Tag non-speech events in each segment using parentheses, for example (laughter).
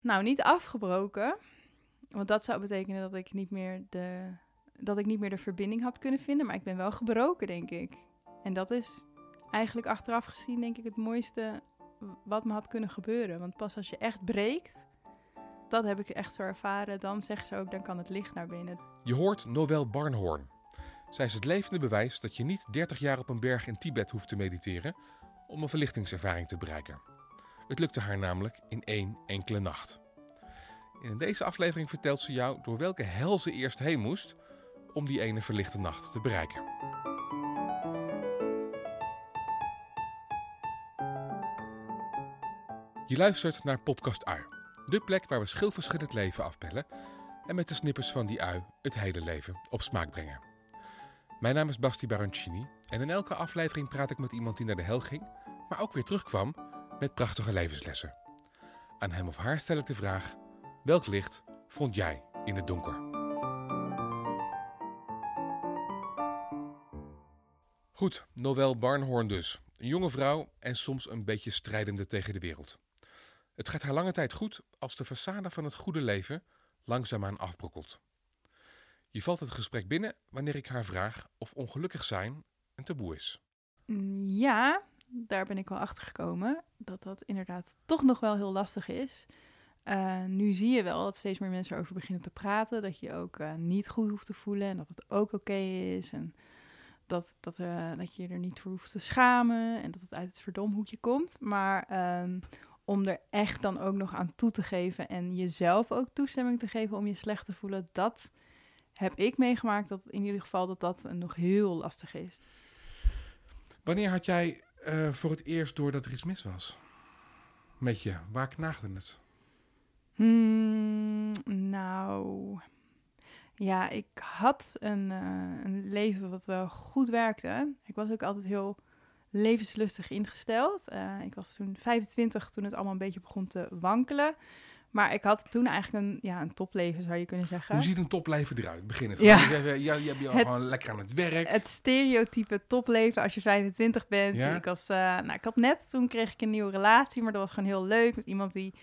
Nou, niet afgebroken. Want dat zou betekenen dat ik niet meer de, dat ik niet meer de verbinding had kunnen vinden. Maar ik ben wel gebroken, denk ik. En dat is eigenlijk achteraf gezien, denk ik, het mooiste wat me had kunnen gebeuren. Want pas als je echt breekt, dat heb ik echt zo ervaren, dan zeggen ze ook, dan kan het licht naar binnen. Je hoort Noël Barnhorn. Zij is het levende bewijs dat je niet 30 jaar op een berg in Tibet hoeft te mediteren om een verlichtingservaring te bereiken. Het lukte haar namelijk in één enkele nacht. in deze aflevering vertelt ze jou door welke hel ze eerst heen moest om die ene verlichte nacht te bereiken. Je luistert naar Podcast Ui, de plek waar we schilverschillend leven afbellen en met de snippers van die ui het hele leven op smaak brengen. Mijn naam is Basti Baroncini en in elke aflevering praat ik met iemand die naar de hel ging, maar ook weer terugkwam met prachtige levenslessen. Aan hem of haar stel ik de vraag: welk licht vond jij in het donker? Goed, Noël Barnhorn dus. Een jonge vrouw en soms een beetje strijdende tegen de wereld. Het gaat haar lange tijd goed als de façade van het goede leven langzaamaan afbrokkelt. Je valt het gesprek binnen wanneer ik haar vraag of ongelukkig zijn een taboe is. Mm, ja, daar ben ik wel achter gekomen. Dat dat inderdaad toch nog wel heel lastig is. Uh, nu zie je wel dat steeds meer mensen erover beginnen te praten. Dat je ook uh, niet goed hoeft te voelen en dat het ook oké is. En dat, dat, uh, dat je er niet voor hoeft te schamen en dat het uit het verdomhoekje komt. Maar um, om er echt dan ook nog aan toe te geven en jezelf ook toestemming te geven om je slecht te voelen, dat heb ik meegemaakt dat in ieder geval dat dat nog heel lastig is. Wanneer had jij uh, voor het eerst door dat er iets mis was? Met je, waar knaagde het? Hmm, nou, ja, ik had een, uh, een leven wat wel goed werkte. Ik was ook altijd heel levenslustig ingesteld. Uh, ik was toen 25 toen het allemaal een beetje begon te wankelen. Maar ik had toen eigenlijk een, ja, een topleven, zou je kunnen zeggen. Hoe ziet een topleven eruit? Begin het. Ja. Je, je, je, het, gewoon lekker aan het werk. Het stereotype topleven als je 25 bent. Ja? Ik, was, uh, nou, ik had net, toen kreeg ik een nieuwe relatie, maar dat was gewoon heel leuk. Met iemand die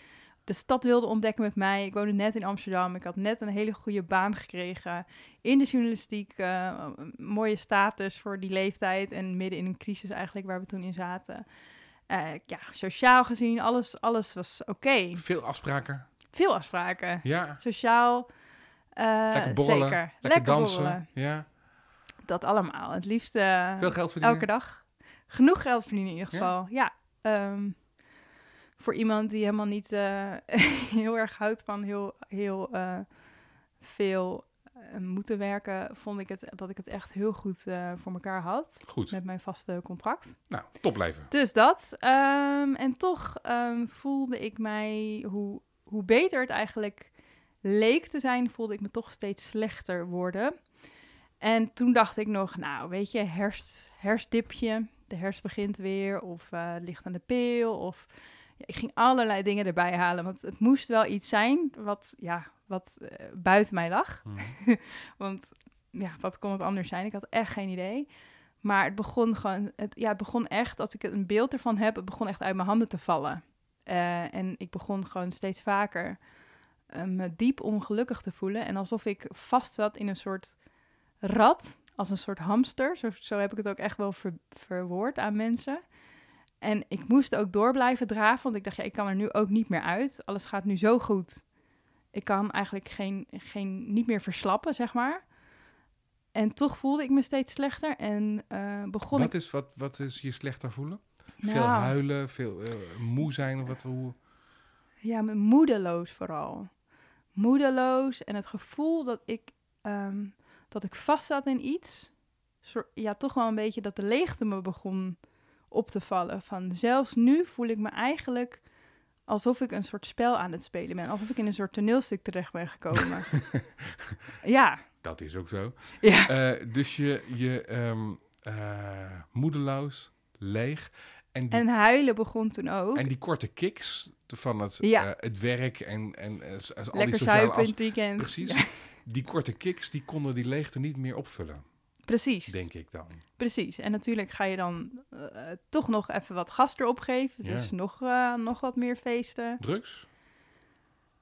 de stad wilde ontdekken met mij. Ik woonde net in Amsterdam. Ik had net een hele goede baan gekregen in de journalistiek. Uh, mooie status voor die leeftijd en midden in een crisis eigenlijk waar we toen in zaten. Uh, ja, sociaal gezien, alles, alles was oké. Okay. Veel afspraken. Veel afspraken. Ja. Sociaal. Uh, lekker borrelen. Zeker. Lekker, lekker dansen. Borrelen. Ja. Dat allemaal. Het liefst Veel geld verdienen. elke dag. Genoeg geld verdienen in ieder geval. Ja. ja um, voor iemand die helemaal niet (laughs) heel erg houdt van heel, heel veel moeten werken, vond ik het dat ik het echt heel goed voor elkaar had. Goed. Met mijn vaste contract. Nou, topleven. Dus dat. Um, en toch um, voelde ik mij, hoe, hoe beter het eigenlijk leek te zijn, voelde ik me toch steeds slechter worden. En toen dacht ik nog, nou, weet je, herfst, herfstdipje, de herfst begint weer, of licht aan de pil, of ja, ik ging allerlei dingen erbij halen. Want het moest wel iets zijn wat, ja, wat uh, buiten mij lag. Mm. (laughs) want ja, wat kon het anders zijn? Ik had echt geen idee. Maar het begon gewoon, het, ja, het begon echt, als ik een beeld ervan heb, het begon echt uit mijn handen te vallen. Uh, en ik begon gewoon steeds vaker uh, me diep ongelukkig te voelen. En alsof ik vast zat in een soort rad, als een soort hamster. Zo, zo heb ik het ook echt wel ver, verwoord aan mensen. En ik moest ook door blijven draven, want ik dacht, ja, ik kan er nu ook niet meer uit. Alles gaat nu zo goed. Ik kan eigenlijk geen, geen, niet meer verslappen, zeg maar. En toch voelde ik me steeds slechter en uh, begon wat ik... Is, wat, wat is je slechter voelen? Nou, veel huilen, veel uh, moe zijn of wat? Hoe... Ja, moedeloos vooral. Moedeloos en het gevoel dat ik, um, dat ik vast zat in iets. Ja, toch wel een beetje dat de leegte me begon op te vallen. Van zelfs nu voel ik me eigenlijk alsof ik een soort spel aan het spelen ben. Alsof ik in een soort toneelstuk terecht ben gekomen. (laughs) ja. Dat is ook zo. Ja. Uh, dus je, je um, uh, moedeloos, leeg. En, die, en huilen begon toen ook. En die korte kicks van het, ja. uh, het werk en, en al Lekker die sociale in het weekend. Precies. Ja. Die korte kicks, die konden die leegte niet meer opvullen. Precies. Denk ik dan. Precies. En natuurlijk ga je dan uh, toch nog even wat gas erop geven. Dus ja. nog, uh, nog wat meer feesten. Drugs?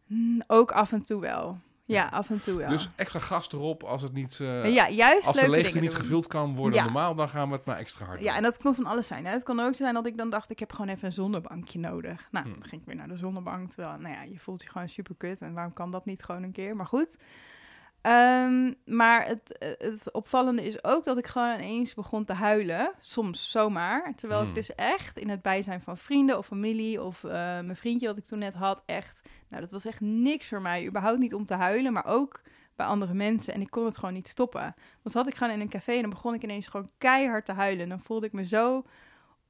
Mm, ook af en toe wel. Ja, Ja. af en toe wel. Dus extra gas erop als het niet... eh, ja, juist als de leegte niet doen. gevuld kan worden Ja. normaal, dan gaan we het maar extra hard doen. Ja, en dat kan van alles zijn. Hè? Het kan ook zijn dat ik dan dacht, ik heb gewoon even een zonnebankje nodig. Nou, Hmm. dan ging ik weer naar de zonnebank. Terwijl, nou ja, je voelt je gewoon super kut. En waarom kan dat niet gewoon een keer? Maar goed. Ehm, maar het, het opvallende is ook dat ik gewoon ineens begon te huilen. Soms zomaar. Terwijl Hmm. ik dus echt in het bijzijn van vrienden of familie of eh, mijn vriendje wat ik toen net had, echt... Nou, dat was echt niks voor mij. Überhaupt niet om te huilen, maar ook bij andere mensen. En ik kon het gewoon niet stoppen. Dan zat ik gewoon in een café en dan begon ik ineens gewoon keihard te huilen. En dan voelde ik me zo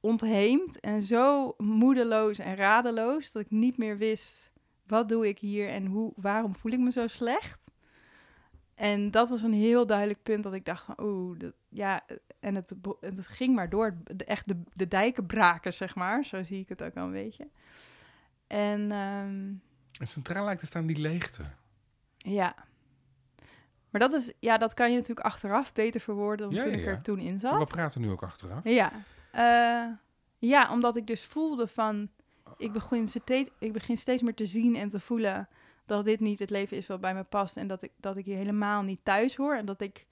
ontheemd en zo moedeloos en radeloos... dat ik niet meer wist, wat doe ik hier en hoe, waarom voel ik me zo slecht? En dat was een heel duidelijk punt dat ik dacht van, oeh, ja, en het, en het ging maar door. De, echt de, de dijken braken, zeg maar. Zo zie ik het ook wel een beetje. En ehm, En centraal lijkt te staan die leegte. ja. Maar dat is, ja, dat kan je natuurlijk achteraf beter verwoorden dan Ja, toen ja, ik ja. er toen in Maar zat. we praten nu ook achteraf. Ja. Eh, ja, omdat ik dus voelde van... Ik begin, steeds, ik begin steeds meer te zien en te voelen... dat dit niet het leven is wat bij me past... en dat ik, dat ik hier helemaal niet thuis hoor. En dat ik...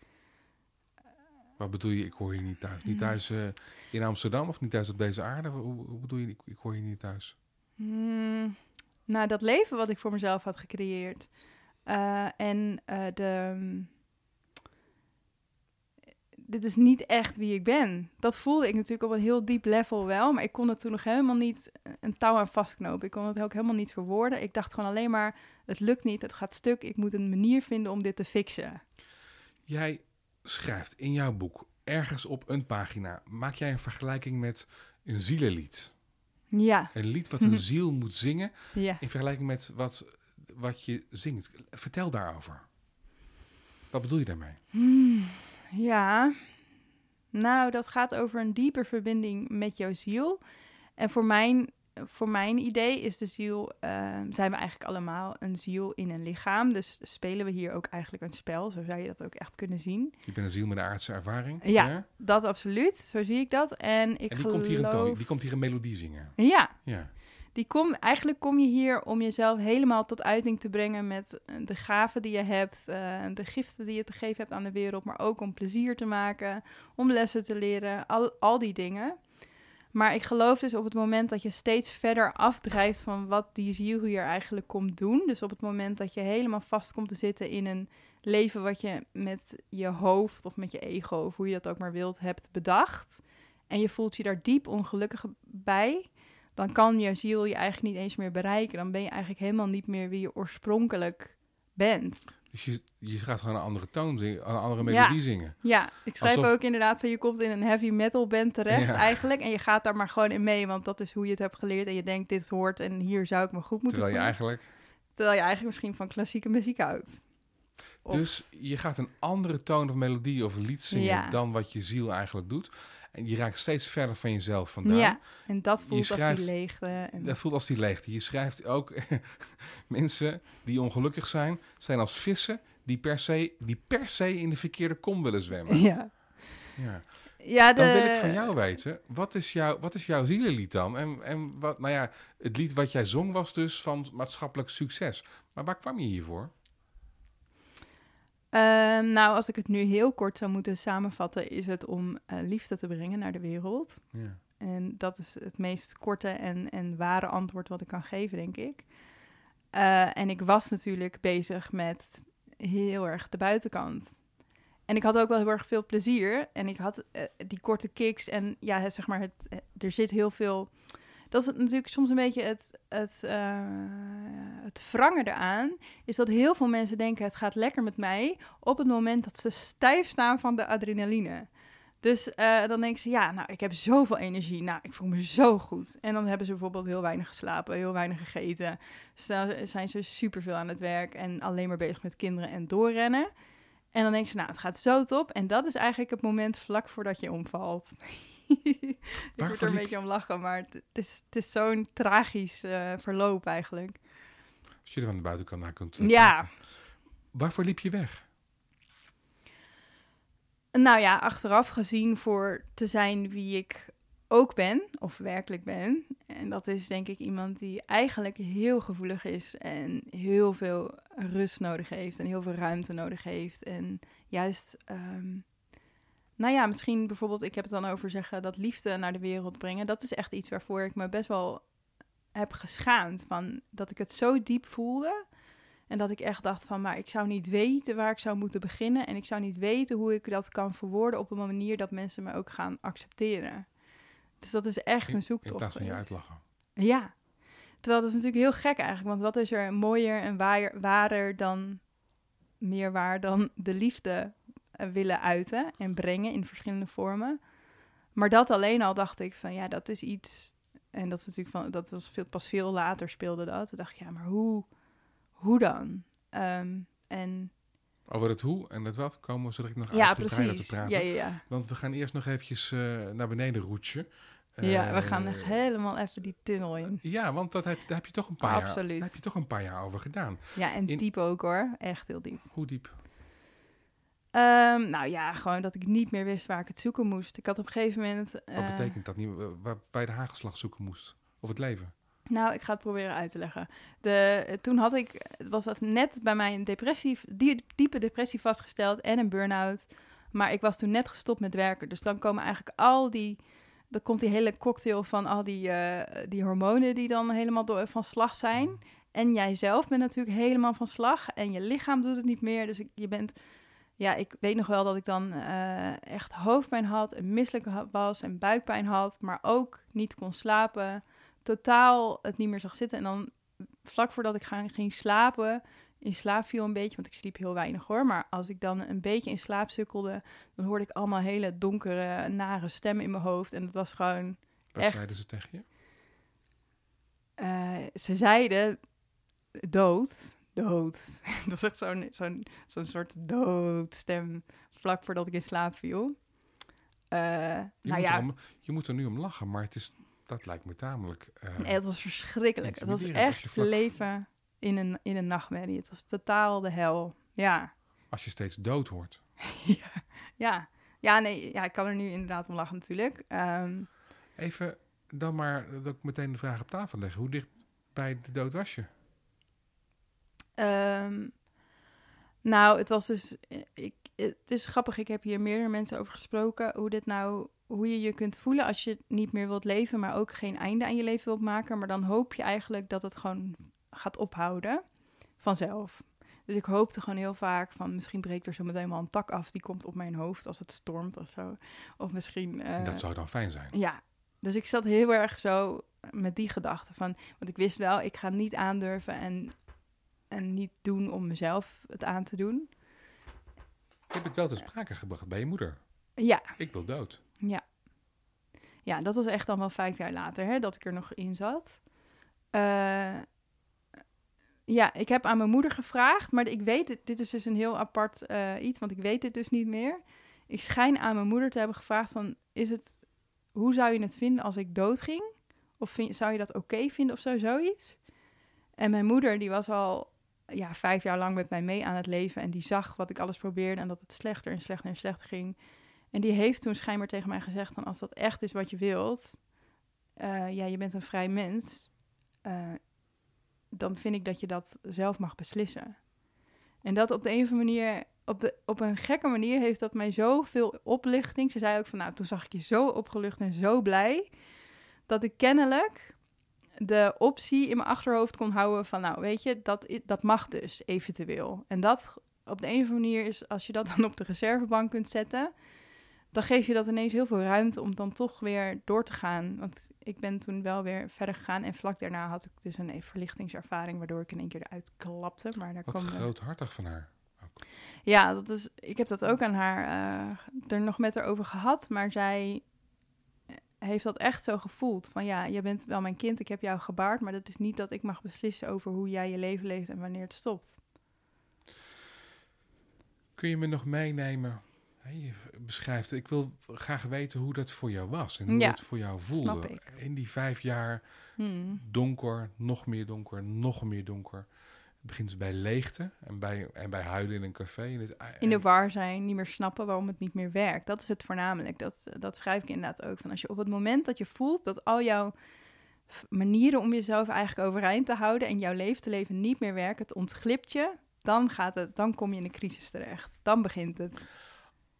Wat bedoel je, ik hoor je niet thuis? Niet thuis eh, in Amsterdam of niet thuis op deze aarde? Hoe, hoe bedoel je, ik, ik hoor je niet thuis? hmm, nou, dat leven wat ik voor mezelf had gecreëerd... eh, en eh, de... Dit is niet echt wie ik ben. Dat voelde ik natuurlijk op een heel diep level wel. Maar ik kon het toen nog helemaal niet een touw aan vastknopen. Ik kon het ook helemaal niet verwoorden. Ik dacht gewoon alleen maar, het lukt niet, het gaat stuk. Ik moet een manier vinden om dit te fixen. Jij schrijft in jouw boek, ergens op een pagina, maak jij een vergelijking met een zielenlied. Ja, Een lied wat Mhm. een ziel moet zingen ja. in vergelijking met wat, wat je zingt. Vertel daarover. Wat bedoel je daarmee? Hmm, ja. Nou, dat gaat over een diepe verbinding met jouw ziel. En voor mijn, voor mijn idee is de ziel, eh, zijn we eigenlijk allemaal een ziel in een lichaam. Dus spelen we hier ook eigenlijk een spel, zo zou je dat ook echt kunnen zien. Je bent een ziel met een aardse ervaring. Ja. Dat absoluut, zo zie ik dat. En ik En die geloof... komt, hier een toon, die komt hier een melodie zingen. Ja, Ja. Die kom, eigenlijk kom je hier om jezelf helemaal tot uiting te brengen met eh, de gaven die je hebt, eh, de giften die je te geven hebt aan de wereld, maar ook om plezier te maken, om lessen te leren, al, al die dingen. Maar ik geloof dus op het moment dat je steeds verder afdrijft van wat die ziel hier eigenlijk komt doen, dus op het moment dat je helemaal vast komt te zitten in een leven wat je met je hoofd of met je ego, of hoe je dat ook maar wilt, hebt bedacht, en je voelt je daar diep ongelukkig bij, dan kan je ziel je eigenlijk niet eens meer bereiken. Dan ben je eigenlijk helemaal niet meer wie je oorspronkelijk bent. Dus je, je gaat gewoon een andere toon zingen, een andere Ja. melodie zingen. Ja, ik schrijf Alsof- ook inderdaad van je komt in een heavy metal band terecht Ja. eigenlijk. En je gaat daar maar gewoon in mee, want dat is hoe je het hebt geleerd. En je denkt, dit hoort en hier zou ik me goed moeten Terwijl je voelen. eigenlijk... Terwijl je eigenlijk misschien van klassieke muziek houdt. Of- Dus je gaat een andere toon of melodie of lied zingen Ja. dan wat je ziel eigenlijk doet. En je raakt steeds verder van jezelf vandaan. Ja, en dat voelt als die leegte. En... Dat voelt als die leegte. Je schrijft ook (laughs) mensen die ongelukkig zijn, zijn als vissen die per se, die per se in de verkeerde kom willen zwemmen. Ja. Ja. Ja, de... Dan wil ik van jou weten, wat is, jouw wat is jouw zielenlied dan? En, en wat, nou ja, het lied wat jij zong was dus van maatschappelijk succes. Maar waar kwam je hiervoor? Ehm, nou, als ik het nu heel kort zou moeten samenvatten, is het om eh, liefde te brengen naar de wereld. Ja. En dat is het meest korte en, en ware antwoord wat ik kan geven, denk ik. Eh, en ik was natuurlijk bezig met heel erg de buitenkant. En ik had ook wel heel erg veel plezier. En ik had eh, die korte kicks. En ja, zeg maar, het, er zit heel veel. Dat is natuurlijk soms een beetje het, het, eh, het wrangen eraan. Is dat heel veel mensen denken: het gaat lekker met mij. Op het moment dat ze stijf staan van de adrenaline. Dus eh, dan denken ze, ja, nou, ik heb zoveel energie. Nou, ik voel me zo goed. En dan hebben ze bijvoorbeeld heel weinig geslapen, heel weinig gegeten. Dus zijn ze superveel aan het werk en alleen maar bezig met kinderen en doorrennen. En dan denken ze, nou, het gaat zo top. En dat is eigenlijk het moment vlak voordat je omvalt. (laughs) ik moet er een beetje om lachen, maar het, is, het is zo'n tragisch eh, verloop eigenlijk. Als je er van de buitenkant naar kunt. eh, Ja, kijken. Waarvoor liep je weg? Nou ja, achteraf gezien voor te zijn wie ik ook ben, of werkelijk ben. En dat is denk ik iemand die eigenlijk heel gevoelig is en heel veel rust nodig heeft en heel veel ruimte nodig heeft. En juist, ehm, nou ja, misschien bijvoorbeeld, ik heb het dan over zeggen dat liefde naar de wereld brengen. Dat is echt iets waarvoor ik me best wel heb geschaamd. Van dat ik het zo diep voelde. En dat ik echt dacht van, maar ik zou niet weten waar ik zou moeten beginnen. En ik zou niet weten hoe ik dat kan verwoorden op een manier dat mensen me ook gaan accepteren. Dus dat is echt een zoektocht. In plaats van je uitlachen. Ja. Terwijl dat is natuurlijk heel gek eigenlijk. Want wat is er mooier en waar, waarder dan, meer waar dan de liefde willen uiten en brengen in verschillende vormen. Maar dat alleen al dacht ik van, ja, dat is iets... En dat is natuurlijk van, dat was veel, pas veel later speelde dat. Toen dacht ik, ja, maar hoe, hoe dan? Ehm, en Over het hoe en het wat komen we zo direct nog ja, precies. te praten. Ja, ja, ja. Want we gaan eerst nog eventjes eh, naar beneden roetsen. ja, we Eh, gaan echt helemaal even die tunnel in. Ja, want dat heb, daar heb je toch een paar jaar, daar heb je toch een paar jaar over gedaan. Ja, en in- diep ook hoor. Echt heel diep. Hoe diep? Ehm, nou ja, gewoon dat ik niet meer wist waar ik het zoeken moest. Ik had op een gegeven moment... Wat eh, betekent dat niet? Waar, je de hagelslag zoeken moest? Of het leven? Nou, ik ga het proberen uit te leggen. De, eh, toen had ik, het was dat net bij mij een depressie, die, diepe depressie vastgesteld en een burn-out. Maar ik was toen net gestopt met werken. Dus dan komen eigenlijk al die, dan komt die hele cocktail van al die, eh, die hormonen die dan helemaal door, van slag zijn. En jij zelf bent natuurlijk helemaal van slag. En je lichaam doet het niet meer. Dus je bent, ja, ik weet nog wel dat ik dan eh, echt hoofdpijn had en misselijk was en buikpijn had. Maar ook niet kon slapen totaal het niet meer zag zitten. En dan vlak voordat ik ga, ging slapen, in slaap viel een beetje, want ik sliep heel weinig hoor. Maar als ik dan een beetje in slaap sukkelde, dan hoorde ik allemaal hele donkere, nare stemmen in mijn hoofd. En het was gewoon, Wat Echt? zeiden ze tegen je? eh, ze zeiden dood, dood. (laughs) dat was echt zo'n zo'n zo'n soort doodstem vlak voordat ik in slaap viel. Eh, Je, nou moet ja, er om- je moet er nu om lachen, maar het is, dat lijkt me tamelijk... eh, Nee, het was verschrikkelijk. Het was echt vlak- leven in een, in een nachtmerrie. Het was totaal de hel. Ja. Als je steeds dood hoort. (laughs) ja. Ja. Ja, nee, ja, ik kan er nu inderdaad om lachen natuurlijk. Ehm, Even dan maar dat ik meteen de vraag op tafel leggen. Hoe dicht bij de dood was je? Ehm, nou, het was dus... eh, Ik, het is grappig, ik heb hier meerdere mensen over gesproken. Hoe, dit nou, hoe je je kunt voelen als je niet meer wilt leven... maar ook geen einde aan je leven wilt maken. Maar dan hoop je eigenlijk dat het gewoon gaat ophouden vanzelf. Dus ik hoopte gewoon heel vaak van... misschien breekt er zo meteen wel een tak af... die komt op mijn hoofd als het stormt of zo. Of misschien... eh, dat zou dan fijn zijn. ja, dus ik zat heel erg zo met die gedachte van... Want ik wist wel, ik ga niet aandurven en, en niet doen om mezelf het aan te doen. Je hebt het wel te sprake gebracht bij je moeder. Ja, Ik wil dood. ja dat was echt dan wel vijf jaar later hè, dat ik er nog in zat. Eh, ja, ik heb aan mijn moeder gevraagd, maar ik weet het, dit is dus een heel apart eh, iets, want ik weet dit dus niet meer. Ik schijn aan mijn moeder te hebben gevraagd van, is het, hoe zou je het vinden als ik doodging? Of vind, zou je dat oké vinden of zo, zoiets? En mijn moeder, die was al ja, vijf jaar lang met mij mee aan het leven en die zag wat ik alles probeerde en dat het slechter en slechter en slechter ging. En die heeft toen schijnbaar tegen mij gezegd: dan als dat echt is wat je wilt, eh, ja, je bent een vrij mens, eh, dan vind ik dat je dat zelf mag beslissen. En dat op de een of andere manier, op, de, op een gekke manier, heeft dat mij zoveel oplichting. Ze zei ook van, nou, toen zag ik je zo opgelucht en zo blij, dat ik kennelijk de optie in mijn achterhoofd kon houden van, nou, weet je, dat, dat mag dus eventueel. En dat op de een of andere manier is, als je dat dan op de reservebank kunt zetten, dan geef je dat ineens heel veel ruimte om dan toch weer door te gaan. Want ik ben toen wel weer verder gegaan en vlak daarna had ik dus een verlichtingservaring, waardoor ik in één keer eruit klapte. Maar daar Wat kwam de- groothartig van haar. ja, dat is, ik heb dat ook aan haar eh, er nog met haar over gehad. Maar zij heeft dat echt zo gevoeld. Van ja, je bent wel mijn kind, ik heb jou gebaard. Maar dat is niet dat ik mag beslissen over hoe jij je leven leeft en wanneer het stopt. Kun je me nog meenemen? Je beschrijft, ik wil graag weten hoe dat voor jou was en hoe Ja, het voor jou voelde. In die vijf jaar Hmm. donker, nog meer donker, nog meer donker. Begint dus bij leegte en bij, en bij huilen in een café. In, het, In de war zijn, niet meer snappen waarom het niet meer werkt. Dat is het voornamelijk. Dat, dat schrijf ik inderdaad ook. Van als je op het moment dat je voelt dat al jouw manieren om jezelf eigenlijk overeind te houden en jouw leven te leven niet meer werken, het ontglipt je, dan, gaat het, dan kom je in een crisis terecht. Dan begint het.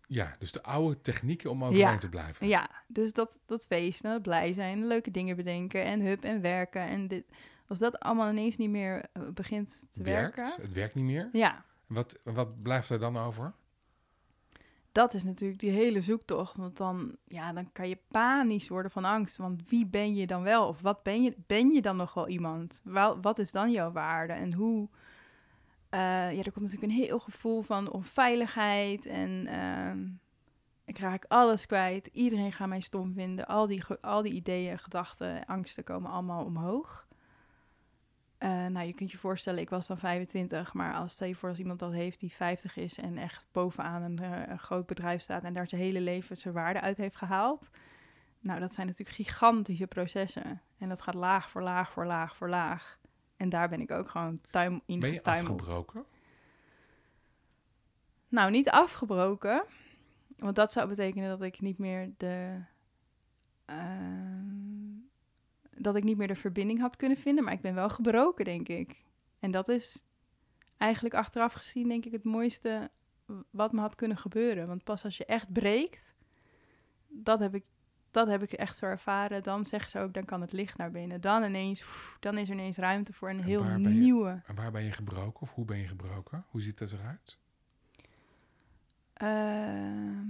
Ja, dus de oude technieken om overeind Ja. te blijven. Ja, dus dat, dat feesten, dat blij zijn, leuke dingen bedenken en hup en werken. En dit, als dat allemaal ineens niet meer eh, begint te werkt, werken. het werkt niet meer. Ja, Wat, wat blijft er dan over? dat is natuurlijk die hele zoektocht. Want dan, ja, dan kan je panisch worden van angst. Want wie ben je dan wel? Of wat ben je? Ben je dan nog wel iemand? Wel, wat is dan jouw waarde? En hoe... eh, ja, er komt natuurlijk een heel gevoel van onveiligheid. En ehm, ik raak alles kwijt. Iedereen gaat mij stom vinden. Al die, al die ideeën, gedachten, angsten komen allemaal omhoog. Eh, nou, je kunt je voorstellen, ik was dan 25, maar als stel je voor als iemand dat heeft die 50 is en echt bovenaan een, eh, een groot bedrijf staat en daar zijn hele leven zijn waarde uit heeft gehaald. Nou, dat zijn natuurlijk gigantische processen. En dat gaat laag voor laag voor laag voor laag. En daar ben ik ook gewoon tuim in Ben je afgebroken? Nou, niet afgebroken. Want dat zou betekenen dat ik niet meer de. ehm, dat ik niet meer de verbinding had kunnen vinden. Maar ik ben wel gebroken, denk ik. En dat is eigenlijk achteraf gezien, denk ik, het mooiste wat me had kunnen gebeuren. Want pas als je echt breekt, dat heb ik, dat heb ik echt zo ervaren. Dan zeggen ze ook, dan kan het licht naar binnen. Dan ineens, pff, dan is er ineens ruimte voor een En heel je- nieuwe. En waar ben je gebroken? Of hoe ben je gebroken? Hoe ziet dat eruit? Ehm,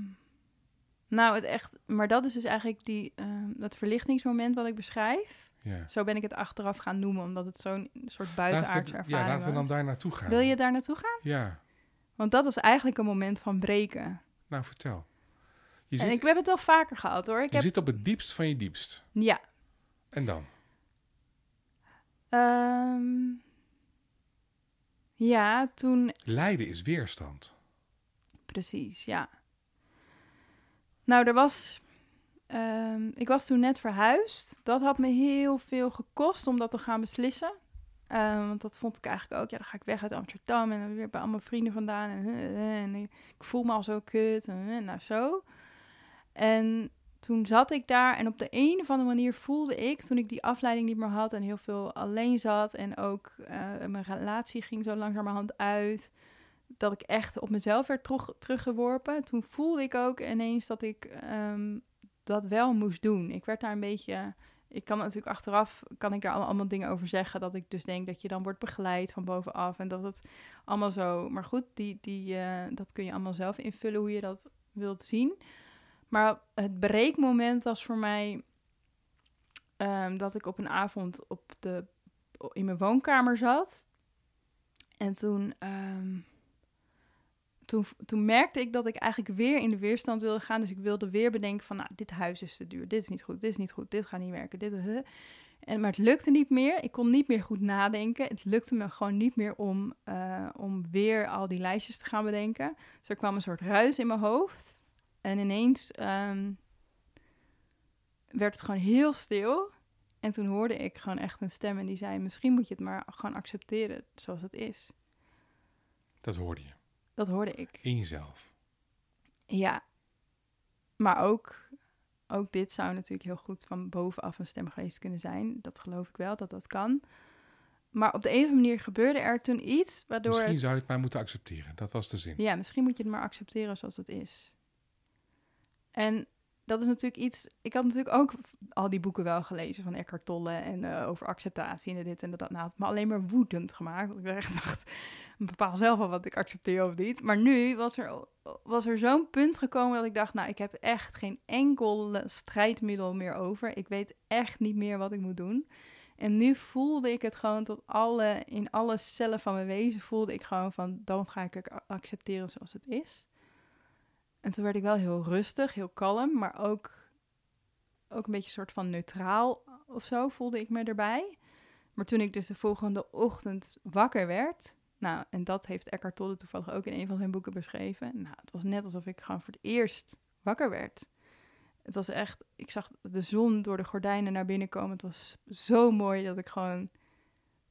nou, het echt, maar dat is dus eigenlijk die, ehm, dat verlichtingsmoment wat ik beschrijf. Ja. Zo ben ik het achteraf gaan noemen, omdat het zo'n soort buitenaardse ervaring ja, laten we dan was. daar naartoe gaan. Wil je daar naartoe gaan? Ja, Want dat was eigenlijk een moment van breken. nou vertel. Je, en zit, ik heb het wel vaker gehad hoor. Ik je heb, zit op het diepst van je diepst. ja. En dan? Ehm, ja, toen Lijden is weerstand. Precies, ja. Nou, er was. ehm, ik was toen net verhuisd. Dat had me heel veel gekost om dat te gaan beslissen. Ehm, want dat vond ik eigenlijk ook. Ja, dan ga ik weg uit Amsterdam en dan weer bij allemaal vrienden vandaan. En, eh, en ik voel me al zo kut. En, eh, nou, zo. En toen zat ik daar en op de een of andere manier voelde ik, toen ik die afleiding niet meer had en heel veel alleen zat en ook eh, mijn relatie ging zo langzamerhand uit, dat ik echt op mezelf werd terug, teruggeworpen. Toen voelde ik ook ineens dat ik ehm, dat wel moest doen. Ik werd daar een beetje. Ik kan natuurlijk achteraf kan ik daar allemaal, dingen over zeggen. Dat ik dus denk dat je dan wordt begeleid van bovenaf. En dat het allemaal zo. Maar goed, die, die, eh, dat kun je allemaal zelf invullen hoe je dat wilt zien. Maar het breekmoment was voor mij ehm, dat ik op een avond op de, in mijn woonkamer zat. En toen, ehm, toen, toen merkte ik dat ik eigenlijk weer in de weerstand wilde gaan. Dus ik wilde weer bedenken van, nou, dit huis is te duur. Dit is niet goed, dit is niet goed, dit gaat niet werken. Dit, uh, en, maar het lukte niet meer. Ik kon niet meer goed nadenken. Het lukte me gewoon niet meer om, uh, om weer al die lijstjes te gaan bedenken. Dus er kwam een soort ruis in mijn hoofd. En ineens um, werd het gewoon heel stil. En toen hoorde ik gewoon echt een stem en die zei... misschien moet je het maar gewoon accepteren zoals het is. Dat hoorde je. Dat hoorde ik. In jezelf. Ja. Maar ook, ook dit zou natuurlijk heel goed van bovenaf een stem geweest kunnen zijn. Dat geloof ik wel, dat dat kan. Maar op de een of andere manier gebeurde er toen iets waardoor Misschien het... zou je het maar moeten accepteren. Dat was de zin. Ja, misschien moet je het maar accepteren zoals het is. En dat is natuurlijk iets... Ik had natuurlijk ook al die boeken wel gelezen van Eckhart Tolle... en uh, over acceptatie en dit en dat. Nou, het me alleen maar woedend gemaakt. Dat ik echt dacht, bepaal zelf al wat ik accepteer of niet. Maar nu was er, was er zo'n punt gekomen dat ik dacht... nou, ik heb echt geen enkel strijdmiddel meer over. Ik weet echt niet meer wat ik moet doen. En nu voelde ik het gewoon tot alle... in alle cellen van mijn wezen voelde ik gewoon van... dan ga ik het accepteren zoals het is. En toen werd ik wel heel rustig, heel kalm, maar ook, ook een beetje soort van neutraal of zo voelde ik me erbij. Maar toen ik dus de volgende ochtend wakker werd, nou, en dat heeft Eckhart Tolle toevallig ook in een van zijn boeken beschreven. Nou, het was net alsof ik gewoon voor het eerst wakker werd. Het was echt, ik zag de zon door de gordijnen naar binnen komen. Het was zo mooi dat ik gewoon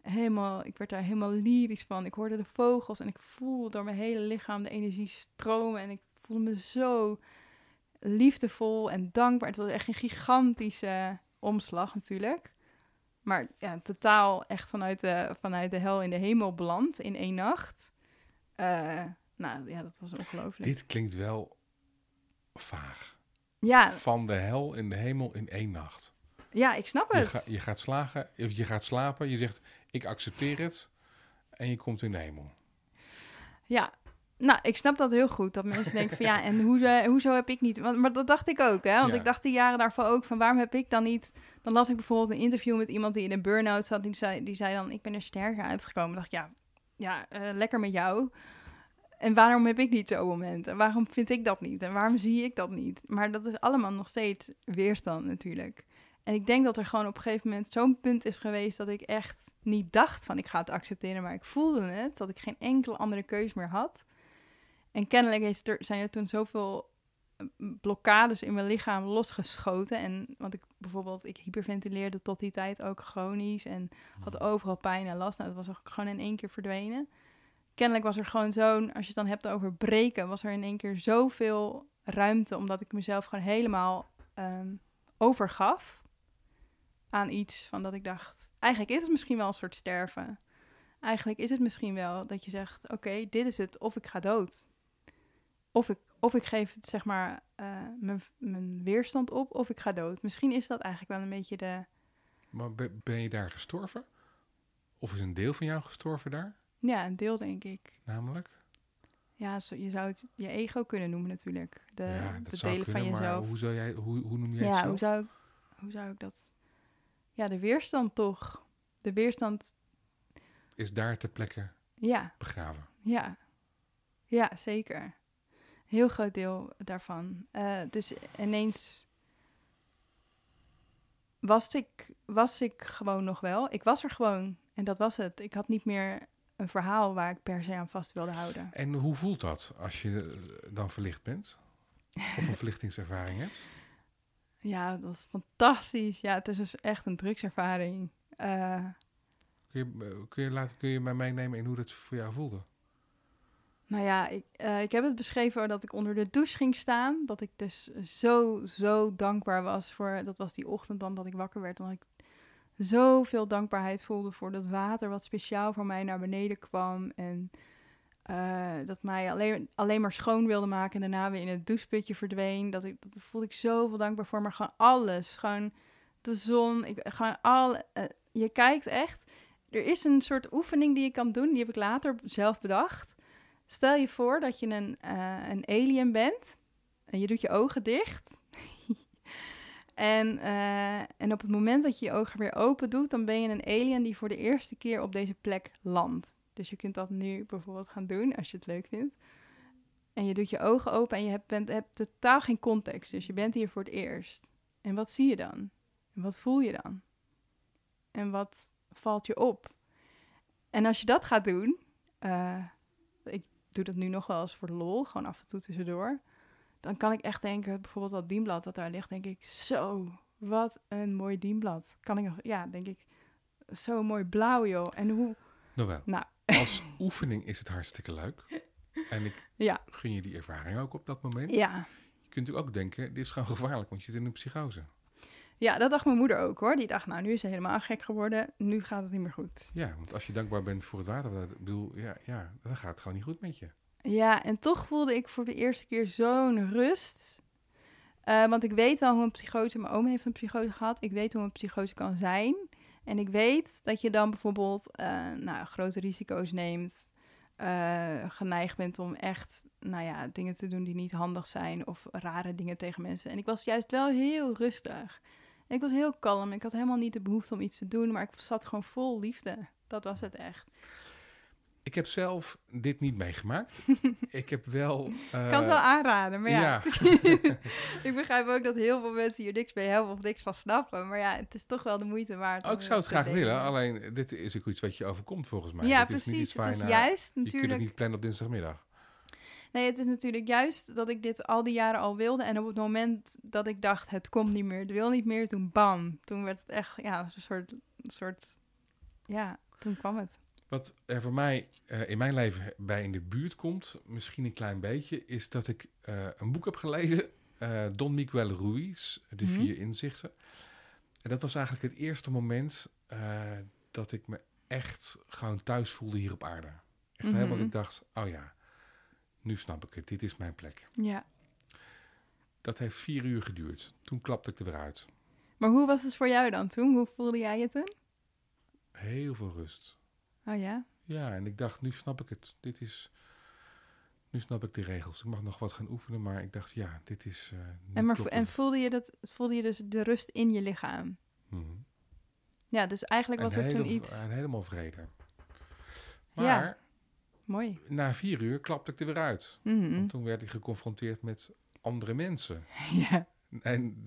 helemaal, ik werd daar helemaal lyrisch van. Ik hoorde de vogels en ik voelde door mijn hele lichaam de energie stromen. En ik voelde me zo liefdevol en dankbaar. Het was echt een gigantische omslag natuurlijk. Maar ja, totaal echt vanuit de, vanuit de hel in de hemel beland in één nacht. Uh, nou ja, dat was ongelooflijk. Dit klinkt wel vaag. Ja. Van de hel in de hemel in één nacht. Ja, ik snap het. Je, ga, je gaat slagen, je gaat slapen, je zegt ik accepteer het en je komt in de hemel. Ja, nou, ik snap dat heel goed. Dat mensen denken van ja, en hoezo, hoezo heb ik niet... Want, maar dat dacht ik ook, hè. Want ik dacht die jaren daarvoor ook van waarom heb ik dan niet... Dan las ik bijvoorbeeld een interview met iemand die in een burn-out zat. Die zei, die zei dan, ik ben er sterker uitgekomen. dacht ik, ja, ja uh, lekker met jou. En waarom heb ik niet zo'n moment? En waarom vind ik dat niet? En waarom zie ik dat niet? Maar dat is allemaal nog steeds weerstand natuurlijk. En ik denk dat er gewoon op een gegeven moment zo'n punt is geweest dat ik echt niet dacht van ik ga het accepteren, maar ik voelde het, dat ik geen enkele andere keus meer had. En kennelijk is er, zijn er toen zoveel eh, blokkades in mijn lichaam losgeschoten. En want ik bijvoorbeeld, ik hyperventileerde tot die tijd ook chronisch en had hmm. overal pijn en last. Nou, dat was ook gewoon in één keer verdwenen. Kennelijk was er gewoon zo'n, als je het dan hebt over breken, was er in één keer zoveel ruimte, omdat ik mezelf gewoon helemaal um, overgaf aan iets van dat ik dacht, eigenlijk is het misschien wel een soort sterven. Eigenlijk is het misschien wel dat je zegt, oké, dit is het, of ik ga dood. Of ik, of ik geef het, zeg maar, uh, mijn, mijn weerstand op, of ik ga dood. Misschien is dat eigenlijk wel een beetje de... Maar ben je daar gestorven? Of is een deel van jou gestorven daar? Ja, een deel denk ik. Namelijk? Ja, je zou het je ego kunnen noemen natuurlijk. De, ja, de delen kunnen, van jezelf. hoe, zou jij, hoe, hoe noem jij ja, het? Hoe zou, hoe zou ik dat... Ja, de weerstand toch. De weerstand... Is daar ter plekke ja. begraven? Ja. Ja, zeker. Heel groot deel daarvan. Uh, dus ineens was ik, was ik gewoon nog wel. Ik was er gewoon. En dat was het. Ik had niet meer een verhaal waar ik per se aan vast wilde houden. En hoe voelt dat als je dan verlicht bent? Of een verlichtingservaring hebt? Ja, dat is fantastisch. Ja, het is dus echt een drugservaring. Uh, kun, je, eh, kun, je laten, kun je mij meenemen in hoe dat voor jou voelde? Nou ja, ik, uh, ik heb het beschreven dat ik onder de douche ging staan. Dat ik dus zo, zo dankbaar was voor... Dat was die ochtend dan dat ik wakker werd. Dan ik zoveel dankbaarheid voelde voor dat water wat speciaal voor mij naar beneden kwam. En uh, dat mij alleen, alleen maar schoon wilde maken en daarna weer in het doucheputje verdween. Dat, ik, dat voelde ik zoveel dankbaar voor. Maar gewoon alles. Gewoon de zon. Ik, gewoon al, uh, je kijkt echt. Er is een soort oefening die je kan doen. Die heb ik later zelf bedacht. Stel je voor dat je een, uh, een alien bent. En je doet je ogen dicht. (laughs) En, uh, en op het moment dat je je ogen weer open doet, dan ben je een alien die voor de eerste keer op deze plek landt. Dus je kunt dat nu bijvoorbeeld gaan doen als je het leuk vindt. En je doet je ogen open en je hebt, bent, hebt totaal geen context. Dus je bent hier voor het eerst. En wat zie je dan? En wat voel je dan? En wat valt je op? En als je dat gaat doen, uh, ik doe dat nu nog wel eens voor de lol, gewoon af en toe tussendoor dan kan ik echt denken, bijvoorbeeld dat dienblad dat daar ligt, denk ik, zo, wat een mooi dienblad. Kan ik nog, ja, denk ik, zo mooi blauw, joh. En hoe... Nou wel. Nou. Als oefening is het hartstikke leuk. En ik (laughs) ja. gun je die ervaring ook op dat moment. Ja. Je kunt natuurlijk ook denken, dit is gewoon gevaarlijk, want je zit in een psychose. Ja, dat dacht mijn moeder ook hoor. Die dacht, nou, nu is ze helemaal gek geworden. Nu gaat het niet meer goed. Ja, want als je dankbaar bent voor het water, ik bedoel, ja, ja, dan gaat het gewoon niet goed met je. Ja, en toch voelde ik voor de eerste keer zo'n rust. Uh, want ik weet wel hoe een psychose, mijn oom heeft een psychose gehad. Ik weet hoe een psychose kan zijn. En ik weet dat je dan bijvoorbeeld uh, nou, grote risico's neemt. Uh, geneigd bent om echt nou ja, dingen te doen die niet handig zijn. Of rare dingen tegen mensen. En ik was juist wel heel rustig. Ik was heel kalm. Ik had helemaal niet de behoefte om iets te doen. Maar ik zat gewoon vol liefde. Dat was het echt. Ik heb zelf dit niet meegemaakt. (laughs) ik heb wel. Ik kan het wel aanraden, maar ja. ja. (laughs) ik begrijp ook dat heel veel mensen hier niks mee hebben of niks van snappen. Maar ja, het is toch wel de moeite waard. Oh, ik zou het graag willen, alleen dit is ook iets wat je overkomt volgens mij. Ja, precies. Is niet iets het is juist natuurlijk. Je kunt het niet plannen op dinsdagmiddag. Nee, het is natuurlijk juist dat ik dit al die jaren al wilde. En op het moment dat ik dacht, het komt niet meer, het wil niet meer, toen bam. Toen werd het echt, ja, een soort, een soort ja, toen kwam het. Wat er voor mij eh, in mijn leven bij in de buurt komt, misschien een klein beetje, is dat ik eh, een boek heb gelezen, eh, Don Miguel Ruiz, De Mhm. Vier Inzichten. En dat was eigenlijk het eerste moment dat ik me echt gewoon thuis voelde hier op aarde. Echt Mhm. helemaal, ik dacht, oh ja, nu snap ik het, dit is mijn plek. Ja. Dat heeft vier uur geduurd. Toen klapte ik er weer uit. Maar hoe was het voor jou dan toen? Hoe voelde jij je toen? Heel veel rust. Oh ja? Ja, en ik dacht, nu snap ik het. Dit is. Nu snap ik de regels. Ik mag nog wat gaan oefenen, maar ik dacht, ja, dit is. eh, En, maar, en voelde je, dat, voelde je dus de rust in je lichaam? Mhm. Ja, dus eigenlijk was En er toen iets... en helemaal vrede. Ja. Mooi. na vier uur klapte ik er weer uit. Mhm. Want toen werd ik geconfronteerd met andere mensen. (laughs) ja, En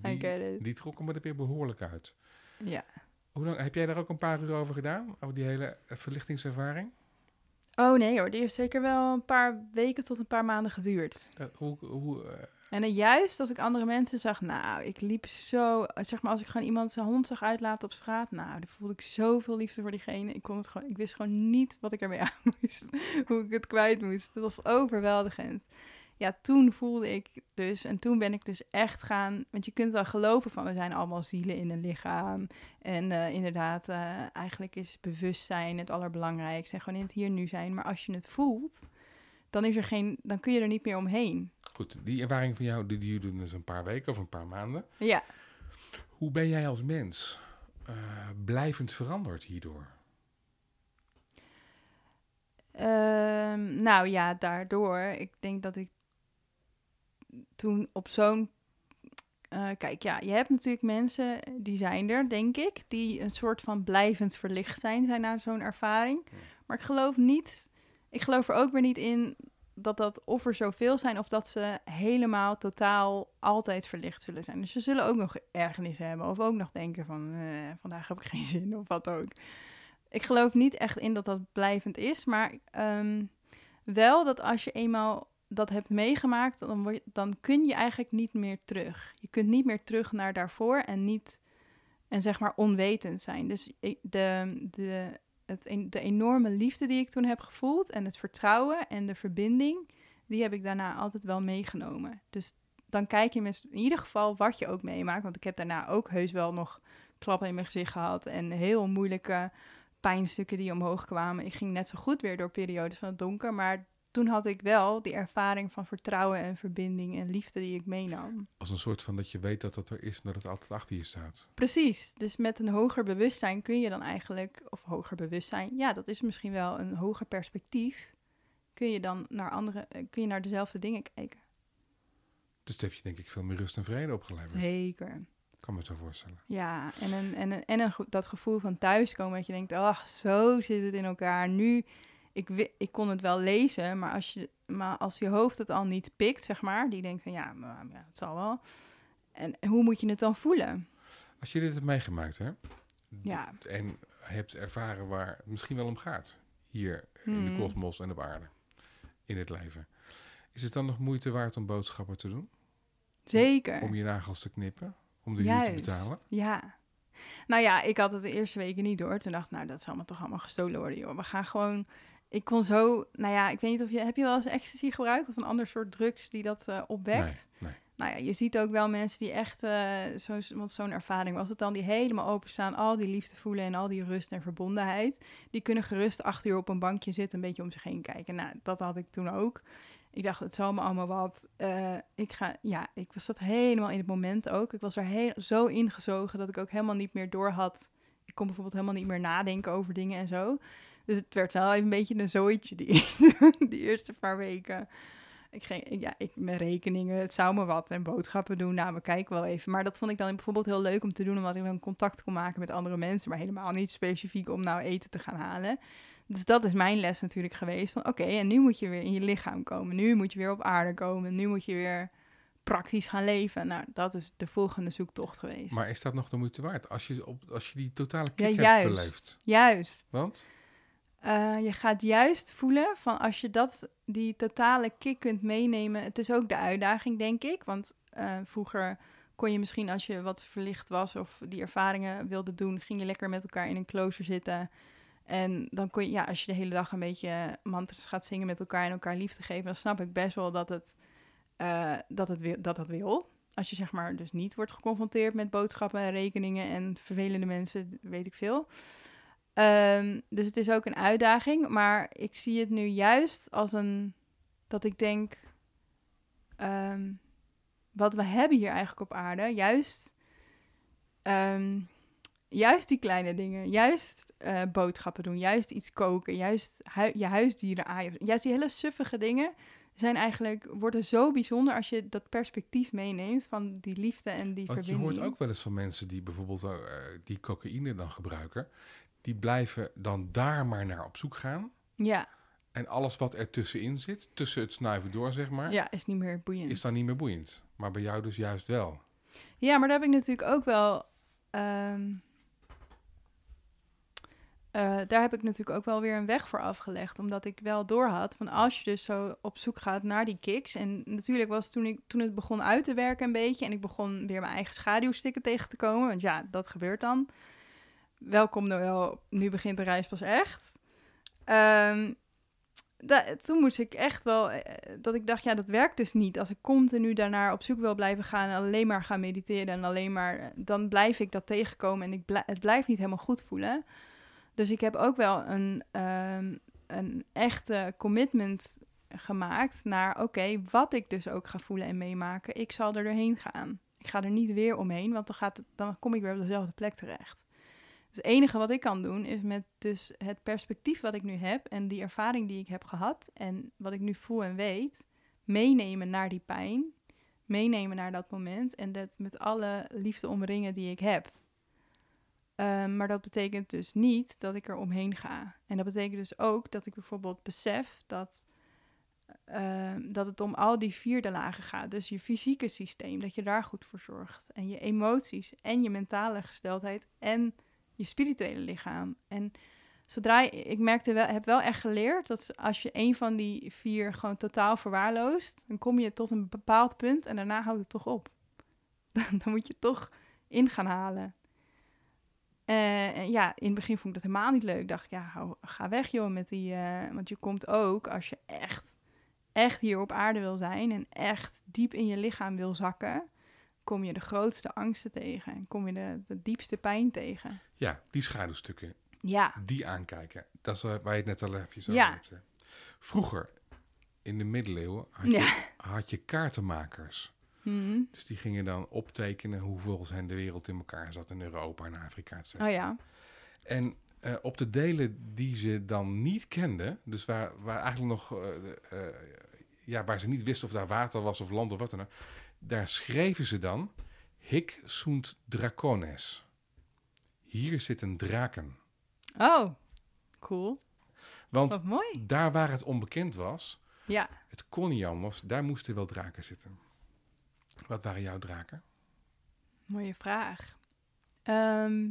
die, trokken me er weer behoorlijk uit. Ja. Hoe lang, heb jij daar ook een paar uur over gedaan? Over die hele eh, verlichtingservaring? Oh nee hoor, die heeft zeker wel een paar weken tot een paar maanden geduurd. Hoe, hoe, eh, En juist als ik andere mensen zag, nou, ik liep zo, zeg maar als ik gewoon iemand zijn hond zag uitlaten op straat, nou, dan voelde ik zoveel liefde voor diegene. Ik kon het gewoon, ik wist gewoon niet wat ik ermee (laughs) aan moest, hoe ik het kwijt moest. Het was overweldigend. Ja, toen voelde ik dus, en toen ben ik dus echt gaan, want je kunt wel geloven van we zijn allemaal zielen in een lichaam. En eh, inderdaad, eh, eigenlijk is bewustzijn het allerbelangrijkste en gewoon in het hier nu zijn. Maar als je het voelt, dan is er geen, dan kun je er niet meer omheen. goed, die ervaring van jou, die duurde dus een paar weken of een paar maanden. Ja. Hoe ben jij als mens eh, blijvend veranderd hierdoor? Ehm, nou ja, daardoor. Ik denk dat ik toen op zo'n. eh, kijk, ja, je hebt natuurlijk mensen, die zijn er, denk ik, die een soort van blijvend verlicht zijn, zijn na zo'n ervaring. Maar ik geloof niet, ik geloof er ook weer niet in dat dat of er zoveel zijn of dat ze helemaal totaal altijd verlicht zullen zijn. Dus ze zullen ook nog ergernis hebben of ook nog denken van eh, vandaag heb ik geen (laughs) zin of wat ook. Ik geloof niet echt in dat dat blijvend is, maar ehm, wel dat als je eenmaal dat hebt meegemaakt, dan, word je, dan kun je eigenlijk niet meer terug. Je kunt niet meer terug naar daarvoor en niet en zeg maar onwetend zijn. Dus de, de, het, de enorme liefde die ik toen heb gevoeld en het vertrouwen en de verbinding, die heb ik daarna altijd wel meegenomen. Dus dan kijk je in ieder geval wat je ook meemaakt. Want ik heb daarna ook heus wel nog klappen in mijn gezicht gehad en heel moeilijke pijnstukken die omhoog kwamen. Ik ging net zo goed weer door periodes van het donker, maar toen had ik wel die ervaring van vertrouwen en verbinding en liefde die ik meenam. Als een soort van dat je weet dat het er is en dat het altijd achter je staat. Precies. Dus met een hoger bewustzijn kun je dan eigenlijk, of hoger bewustzijn, ja, dat is misschien wel een hoger perspectief. Kun je dan naar andere, eh, kun je naar dezelfde dingen kijken. Dus het heeft je denk ik veel meer rust en vrede opgeleverd. Zeker. Ik kan me zo voorstellen. Ja, en, een, en, een, en een, dat gevoel van thuiskomen, dat je denkt, ach, zo zit het in elkaar. Nu, ik, ik kon het wel lezen, maar als, je, maar als je hoofd het al niet pikt, zeg maar, die denkt van, ja, maar, ja het zal wel. En hoe moet je het dan voelen? Als je dit hebt meegemaakt, hè? Ja. En hebt ervaren waar het misschien wel om gaat. Hier in Hmm. de kosmos en op aarde. In het leven. Is het dan nog moeite waard om boodschappen te doen? Zeker. Om je nagels te knippen? Om de huur te betalen? Ja. Nou ja, ik had het de eerste weken niet door. Toen dacht ik, nou, dat zal me toch allemaal gestolen worden, joh. We gaan gewoon... Ik kon zo... Nou ja, ik weet niet of je... Heb je wel eens ecstasy gebruikt? Of een ander soort drugs die dat eh, opwekt? Nee, nee. Nou ja, je ziet ook wel mensen die echt... eh zo, want zo'n ervaring was het dan, die helemaal openstaan. Al die liefde voelen en al die rust en verbondenheid. Die kunnen gerust acht uur op een bankje zitten, een beetje om zich heen kijken. Nou, dat had ik toen ook. Ik dacht, het zal me allemaal wat. Eh, ik ga, ja, ik was dat helemaal in het moment ook. Ik was er heel, zo ingezogen dat ik ook helemaal niet meer door had. Ik kon bijvoorbeeld helemaal niet meer nadenken over dingen en zo. Dus het werd wel even een beetje een zooitje die, (laughs) die eerste paar weken. Ik ging, ja, ik met rekeningen, het zou me wat en boodschappen doen. Nou, we kijken wel even. Maar dat vond ik dan bijvoorbeeld heel leuk om te doen, omdat ik dan contact kon maken met andere mensen, maar helemaal niet specifiek om nou eten te gaan halen. Dus dat is mijn les natuurlijk geweest. Van oké, en nu moet je weer in je lichaam komen. Nu moet je weer op aarde komen. Nu moet je weer praktisch gaan leven. Nou, dat is de volgende zoektocht geweest. Maar is dat nog de moeite waard? Als je, op, als je die totale ja, kick hebt juist. beleefd. Juist. Want? Eh, je gaat juist voelen van als je dat, die totale kick kunt meenemen. Het is ook de uitdaging, denk ik. Want eh, vroeger kon je misschien als je wat verlicht was of die ervaringen wilde doen, ging je lekker met elkaar in een closer zitten. En dan kon je, ja, als je de hele dag een beetje mantras gaat zingen met elkaar en elkaar liefde geven, dan snap ik best wel dat het, eh, dat, het wil, dat dat wil. Als je zeg maar dus niet wordt geconfronteerd met boodschappen en rekeningen en vervelende mensen, weet ik veel. Ehm, dus het is ook een uitdaging, maar ik zie het nu juist als een, dat ik denk, ehm, wat we hebben hier eigenlijk op aarde, juist, ehm, juist die kleine dingen, juist eh, boodschappen doen, juist iets koken, juist je huisdieren aaien, juist die hele suffige dingen zijn eigenlijk, worden zo bijzonder als je dat perspectief meeneemt van die liefde en die Want je verbinding. hoort ook wel eens van mensen die bijvoorbeeld eh, die cocaïne dan gebruiken. Die blijven dan daar maar naar op zoek gaan. Ja, En alles wat er tussenin zit, tussen het snuiven door zeg maar, ja, is niet meer boeiend. is dan niet meer boeiend. Maar bij jou dus juist wel. Ja, maar daar heb ik natuurlijk ook wel. ehm, eh, daar heb ik natuurlijk ook wel weer een weg voor afgelegd. Omdat ik wel doorhad van als je dus zo op zoek gaat naar die kicks. En natuurlijk was toen, ik, toen het begon uit te werken een beetje. En ik begon weer mijn eigen schaduwstikken tegen te komen. Want ja, dat gebeurt dan. Welkom Noël, nu begint de reis pas echt. Ehm, da- toen moest ik echt wel, eh, dat ik dacht, ja, dat werkt dus niet. Als ik continu daarnaar op zoek wil blijven gaan en alleen maar gaan mediteren en alleen maar, eh, dan blijf ik dat tegenkomen en ik het blijft niet helemaal goed voelen. Dus ik heb ook wel een, ehm, een echte commitment gemaakt naar, oké, wat ik dus ook ga voelen en meemaken, ik zal er doorheen gaan. Ik ga er niet weer omheen, want dan, gaat dan kom ik weer op dezelfde plek terecht. Het enige wat ik kan doen is met dus het perspectief wat ik nu heb en die ervaring die ik heb gehad en wat ik nu voel en weet, meenemen naar die pijn, meenemen naar dat moment en dat met alle liefde omringen die ik heb. Ehm, maar dat betekent dus niet dat ik er omheen ga. En dat betekent dus ook dat ik bijvoorbeeld besef dat, ehm, dat het om al die vierde lagen gaat. Dus je fysieke systeem, dat je daar goed voor zorgt. En je emoties en je mentale gesteldheid en je spirituele lichaam. En zodra ik merkte wel, heb wel echt geleerd dat als je een van die vier gewoon totaal verwaarloost, dan kom je tot een bepaald punt en daarna houdt het toch op. (laughs) Dan, dan moet je toch in gaan halen. En ja, in het begin vond ik dat helemaal niet leuk. Ik dacht, ja, hou- ga weg joh met die... eh, want je komt ook, als je echt, echt hier op aarde wil zijn... en echt diep in je lichaam wil zakken... kom je de grootste angsten tegen. En kom je de, de diepste pijn tegen. Ja, die schaduwstukken, Ja, die aankijken. Dat is waar je het net al even over Ja. hebt. hè. Vroeger, in de middeleeuwen, had je, ja. had je kaartenmakers. Mhm. Dus die gingen dan optekenen hoe volgens hen de wereld in elkaar zat in Europa en Afrika. Oh ja. En eh, op de delen die ze dan niet kenden, dus waar, waar eigenlijk nog, eh, eh, ja, waar ze niet wisten of daar water was of land of wat dan ook, daar schreven ze dan Hic sunt dracones. Hier zitten draken. Oh, cool. Want Wat mooi. daar waar het onbekend was, Ja. het kon niet anders, daar moesten wel draken zitten. Wat waren jouw draken? Mooie vraag. Ehm,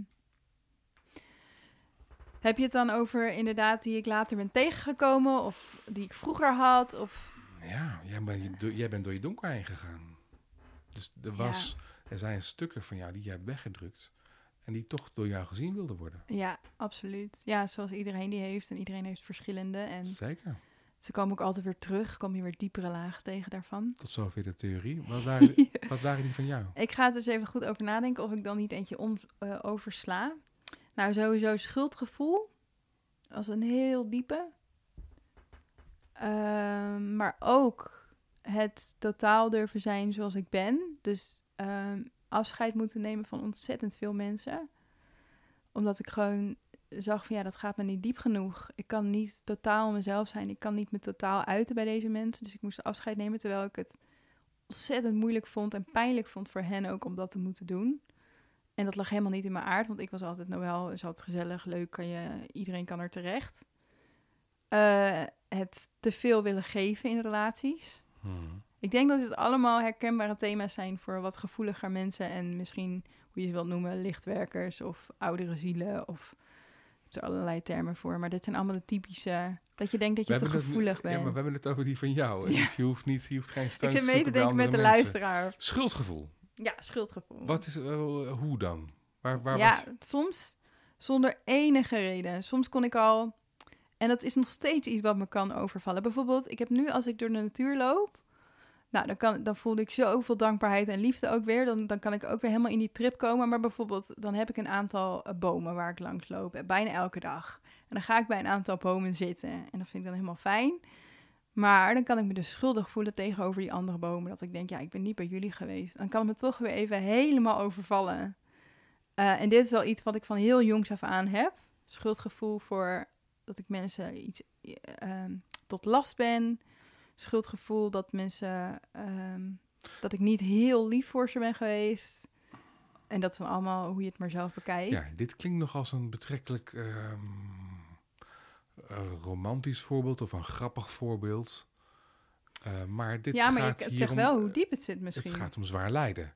heb je het dan over inderdaad die ik later ben tegengekomen of die ik vroeger had? Of... Ja, jij jij bent door je donker heen gegaan. Dus er, was, er zijn stukken van jou die jij hebt weggedrukt. En die toch door jou gezien wilden worden. Ja, absoluut. Ja, zoals iedereen die heeft en iedereen heeft verschillende. En Zeker. ze komen ook altijd weer terug, kom je weer diepere lagen tegen daarvan. Tot zover de theorie. Wat (laughs) waren, wat waren die van jou? Ik ga het dus even goed over nadenken of ik dan niet eentje om, eh, oversla. Nou, sowieso schuldgevoel. Als een heel diepe. Ehm, maar ook het totaal durven zijn zoals ik ben. Dus ehm, afscheid moeten nemen van ontzettend veel mensen. Omdat ik gewoon zag van ja, dat gaat me niet diep genoeg. Ik kan niet totaal mezelf zijn. Ik kan niet me totaal uiten bij deze mensen. Dus ik moest afscheid nemen terwijl ik het ontzettend moeilijk vond en pijnlijk vond voor hen ook om dat te moeten doen. En dat lag helemaal niet in mijn aard, want ik was altijd Noël, is altijd gezellig, leuk, kan je, iedereen kan er terecht. Eh, het te veel willen geven in relaties. Hmm. Ik denk dat dit allemaal herkenbare thema's zijn voor wat gevoeliger mensen en misschien, hoe je ze wilt noemen, lichtwerkers of oudere zielen of er allerlei termen voor. Maar dit zijn allemaal de typische, dat je denkt dat je We te het- gevoelig bent. Ja, maar we hebben het over die van jou. Ja. Dus je hoeft, niet, je hoeft geen steun ik zit mee te denken met de mensen. luisteraar. Schuldgevoel. Ja, schuldgevoel. Wat is, eh, hoe dan? Waar, waar ja, was... soms, Zonder enige reden. Soms kon ik al... En dat is nog steeds iets wat me kan overvallen. Bijvoorbeeld, ik heb nu als ik door de natuur loop... Nou, dan, kan, dan voelde ik zoveel dankbaarheid en liefde ook weer. Dan, dan kan ik ook weer helemaal in die trip komen. Maar bijvoorbeeld, dan heb ik een aantal eh, bomen waar ik langs loop. eh, Bijna elke dag. En dan ga ik bij een aantal bomen zitten. En dat vind ik dan helemaal fijn. Maar dan kan ik me dus schuldig voelen tegenover die andere bomen. Dat ik denk, ja, ik ben niet bij jullie geweest. Dan kan het me toch weer even helemaal overvallen. Eh, en dit is wel iets wat ik van heel jongs af aan heb. Schuldgevoel voor dat ik mensen iets eh, ehm, tot last ben. Schuldgevoel dat mensen... ehm, dat ik niet heel lief voor ze ben geweest. En dat is dan allemaal hoe je het maar zelf bekijkt. Ja, dit klinkt nog als een betrekkelijk ehm, romantisch voorbeeld of een grappig voorbeeld. Eh, maar dit ja, maar gaat ik, het zegt om, wel hoe diep het zit misschien. Het gaat om zwaar lijden.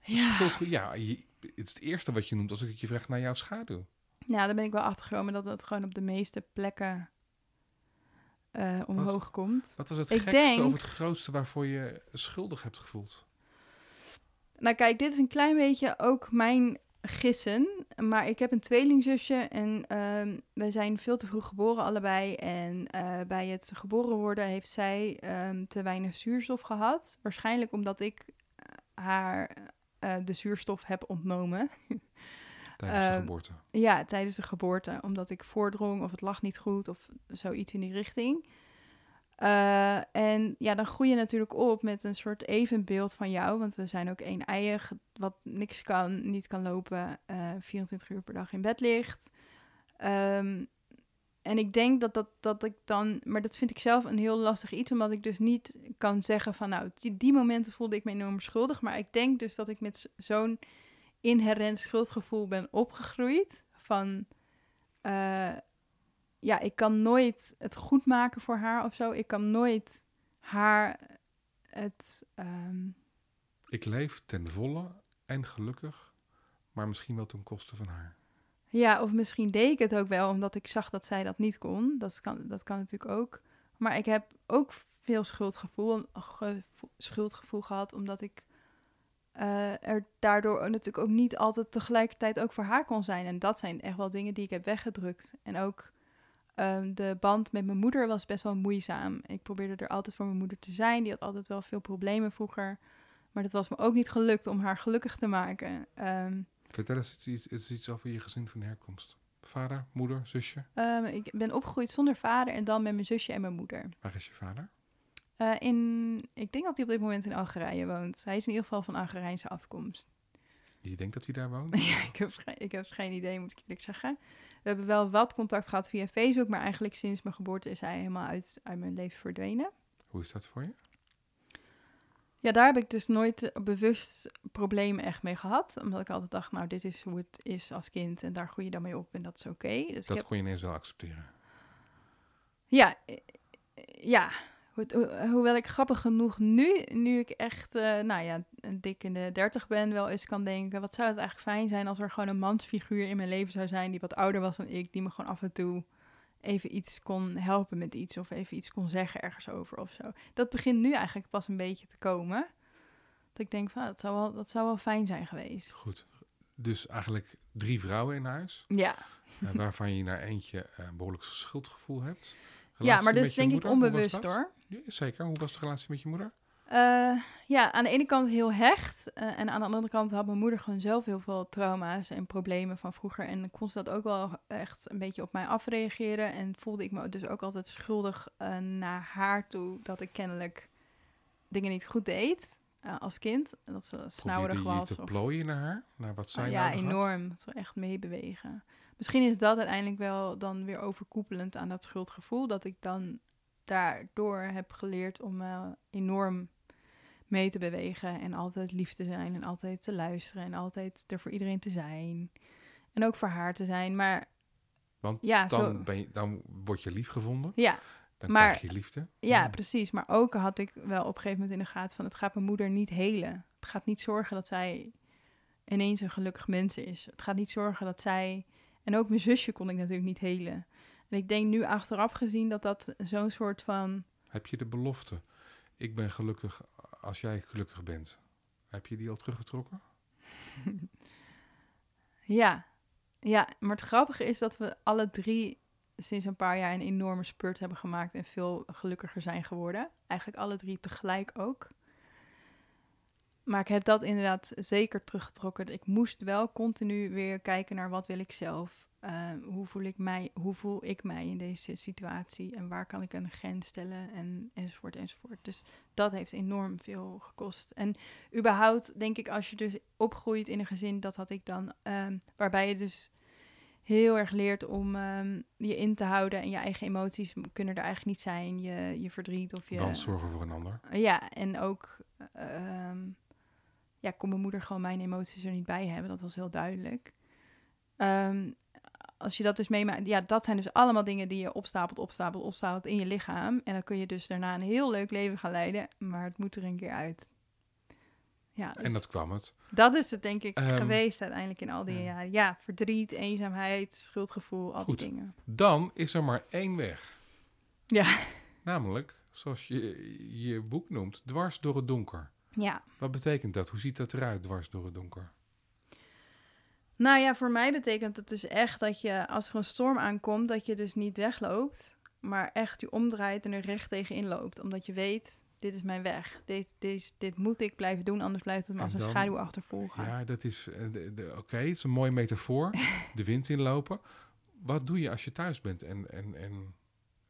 ja. Ja, je- het is het eerste wat je noemt als ik het je vraag naar jouw schaduw. Ja, daar ben ik wel achtergekomen dat het gewoon op de meeste plekken eh, omhoog komt. Wat was het Ik gekste denk- of het grootste waarvoor je schuldig hebt gevoeld? Nou kijk, dit is een klein beetje ook mijn gissen. Maar ik heb een tweelingzusje en ehm wij zijn veel te vroeg geboren allebei. En eh, bij het geboren worden heeft zij ehm, te weinig zuurstof gehad. Waarschijnlijk omdat ik eh, haar de zuurstof heb ontnomen. (laughs) Tijdens de Ehm, geboorte. Ja, tijdens de geboorte. Omdat ik voordrong of het lag niet goed of zoiets in die richting. Eh, en ja, dan groei je natuurlijk op met een soort evenbeeld van jou. Want we zijn ook één eiig, wat niks kan, niet kan lopen, eh 24 uur per dag in bed ligt. Ehm, en ik denk dat, dat, dat ik dan, maar dat vind ik zelf een heel lastig iets, omdat ik dus niet kan zeggen van nou, die, die momenten voelde ik me enorm schuldig. Maar ik denk dus dat ik met zo'n inherent schuldgevoel ben opgegroeid. Van eh, ja, ik kan nooit het goed maken voor haar of zo. Ik kan nooit haar het. ehm, Ik leef ten volle en gelukkig, maar misschien wel ten koste van haar. ja, of misschien deed ik het ook wel omdat ik zag dat zij dat niet kon. Dat kan, dat kan natuurlijk ook. Maar ik heb ook veel schuldgevoel, ge- schuldgevoel gehad, omdat ik eh, er daardoor natuurlijk ook niet altijd tegelijkertijd ook voor haar kon zijn. En dat zijn echt wel dingen die ik heb weggedrukt. En ook ehm, de band met mijn moeder was best wel moeizaam. Ik probeerde er altijd voor mijn moeder te zijn. Die had altijd wel veel problemen vroeger. Maar dat was me ook niet gelukt om haar gelukkig te maken. Ehm, Vertel eens iets, iets, iets over je gezin van herkomst. Vader, moeder, zusje. Ehm, ik ben opgegroeid zonder vader en dan met mijn zusje en mijn moeder. Waar is je vader? Eh, in, ik denk dat hij op dit moment in Algerije woont. Hij is in ieder geval van Algerijnse afkomst. Je denkt dat hij daar woont? (laughs) ja, ik, heb geen, ik heb geen idee, moet ik eerlijk zeggen. We hebben wel wat contact gehad via Facebook, maar eigenlijk sinds mijn geboorte is hij helemaal uit, uit mijn leven verdwenen. Hoe is dat voor je? Ja, daar heb ik dus nooit bewust problemen echt mee gehad. Omdat ik altijd dacht, nou, dit is hoe het is als kind en daar groei je dan mee op en dat is oké. Dus ik Dat heb kon je ineens wel accepteren. Ja, eh, ja. Ho- ho- hoewel ik grappig genoeg nu, nu ik echt, eh, nou ja, een dik in de dertig ben, wel eens kan denken, wat zou het eigenlijk fijn zijn als er gewoon een mansfiguur in mijn leven zou zijn die wat ouder was dan ik, die me gewoon af en toe even iets kon helpen met iets of even iets kon zeggen ergens over of zo. Dat begint nu eigenlijk pas een beetje te komen. Dat ik denk van, ah, dat zou wel, dat zou wel fijn zijn geweest. Goed. Dus eigenlijk drie vrouwen in huis, Ja, eh, waarvan je naar eentje eh, een behoorlijk schuldgevoel hebt. Ja maar dus je denk ik moeder, was onbewust dat? hoor. Ja, zeker. Hoe was de relatie met je moeder? Eh, ja, aan de ene kant heel hecht. eh, en aan de andere kant had mijn moeder gewoon zelf heel veel trauma's en problemen van vroeger. En kon ze dat ook wel echt een beetje op mij afreageren. En voelde ik me dus ook altijd schuldig eh, naar haar toe dat ik kennelijk dingen niet goed deed als kind. Dat ze snauwerig Probeerde je was. te of- plooien naar haar? Naar wat zij Ah, ja, had? enorm. Dat we echt meebewegen. Misschien is dat uiteindelijk wel dan weer overkoepelend aan dat schuldgevoel. Dat ik dan daardoor heb geleerd om eh, enorm mee te bewegen. En altijd lief te zijn. En altijd te luisteren. En altijd er voor iedereen te zijn. En ook voor haar te zijn. Maar Want ja, Dan, zo, ben je, dan word je lief gevonden. ja, Dan Maar- krijg je liefde. ja, precies. Maar ook had ik wel op een gegeven moment in de gaten van... het gaat mijn moeder niet helen. Het gaat niet zorgen dat zij ineens een gelukkig mens is. Het gaat niet zorgen dat zij... En ook mijn zusje kon ik natuurlijk niet helen. En ik denk nu achteraf gezien dat dat zo'n soort van... Heb je de belofte? Ik ben gelukkig als jij gelukkig bent. Heb je die al teruggetrokken? (laughs) Ja. ja, maar het grappige is dat we alle drie sinds een paar jaar een enorme spurt hebben gemaakt en veel gelukkiger zijn geworden. Eigenlijk alle drie tegelijk ook. Maar ik heb dat inderdaad zeker teruggetrokken. Ik moest wel continu weer kijken naar wat wil ik zelf. Uh, hoe, voel ik mij, hoe voel ik mij in deze situatie? En waar kan ik een grens stellen? En, enzovoort, enzovoort. Dus dat heeft enorm veel gekost. En überhaupt, denk ik, als je dus opgroeit in een gezin, dat had ik dan, um, waarbij je dus heel erg leert om um, je in te houden en je eigen emoties kunnen er eigenlijk niet zijn. Je, je verdriet of je. Dan zorgen voor een ander. Ja, en ook. Um, ja, kon mijn moeder gewoon mijn emoties er niet bij hebben. Dat was heel duidelijk. Um, als je dat dus meemaakt, ja, dat zijn dus allemaal dingen die je opstapelt, opstapelt, opstapelt in je lichaam. En dan kun je dus daarna een heel leuk leven gaan leiden, maar het moet er een keer uit. Ja, dus en dat kwam het. Dat is het denk ik um, geweest uiteindelijk in al die ja. jaren. Ja, verdriet, eenzaamheid, schuldgevoel, al Goed. die dingen. Dan is er maar één weg. Ja. Namelijk, zoals je je boek noemt, dwars door het donker. Ja. Wat betekent dat? Hoe ziet dat eruit, dwars door het donker? Nou ja, voor mij betekent het dus echt dat je, als er een storm aankomt, dat je dus niet wegloopt, maar echt je omdraait en er recht tegenin loopt. Omdat je weet, dit is mijn weg. Dit, dit, dit moet ik blijven doen, anders blijft het me als een schaduw achtervolgen. Ja, dat is, oké, okay, het is een mooie metafoor. de wind inlopen. Wat doe je als je thuis bent en, en, en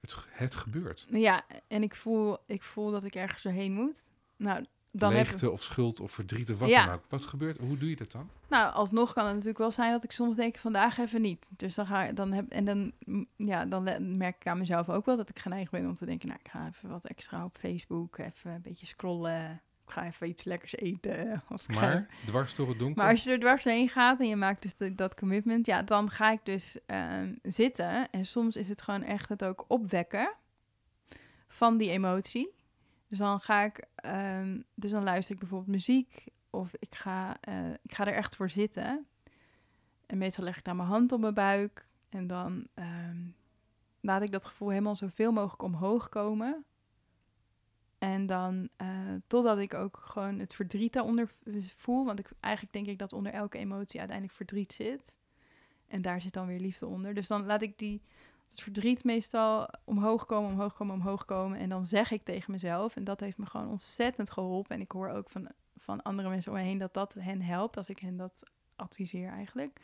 het, het gebeurt? Ja, en ik voel, ik voel dat ik ergens doorheen moet. Nou, dan leegte of schuld of verdriet of wat Ja. dan ook. Wat gebeurt? Hoe doe je dat dan? Nou, alsnog kan het natuurlijk wel zijn dat ik soms denk vandaag even niet. Dus dan ga dan heb en dan mm, ja, dan merk ik aan mezelf ook wel dat ik geneigd ben om te denken, nou, ik ga even wat extra op Facebook, even een beetje scrollen. Ik ga even iets lekkers eten. (laughs) Of ga- Maar dwars door het donker. Maar als je er dwars heen gaat en je maakt dus de- dat commitment, ja, dan ga ik dus ehm, zitten. En soms is het gewoon echt het ook opwekken van die emotie. Dus dan ga ik, ehm, dus dan luister ik bijvoorbeeld muziek of ik ga, eh, ik ga er echt voor zitten. En meestal leg ik dan mijn hand op mijn buik en dan ehm, laat ik dat gevoel helemaal zoveel mogelijk omhoog komen. En dan eh, totdat ik ook gewoon het verdriet daaronder voel. Want ik, eigenlijk denk ik dat onder elke emotie uiteindelijk verdriet zit. En daar zit dan weer liefde onder. Dus dan laat ik die, het verdriet meestal omhoog komen, omhoog komen, omhoog komen. En dan zeg ik tegen mezelf. En dat heeft me gewoon ontzettend geholpen. En ik hoor ook van, van andere mensen om me heen dat dat hen helpt. Als ik hen dat adviseer eigenlijk.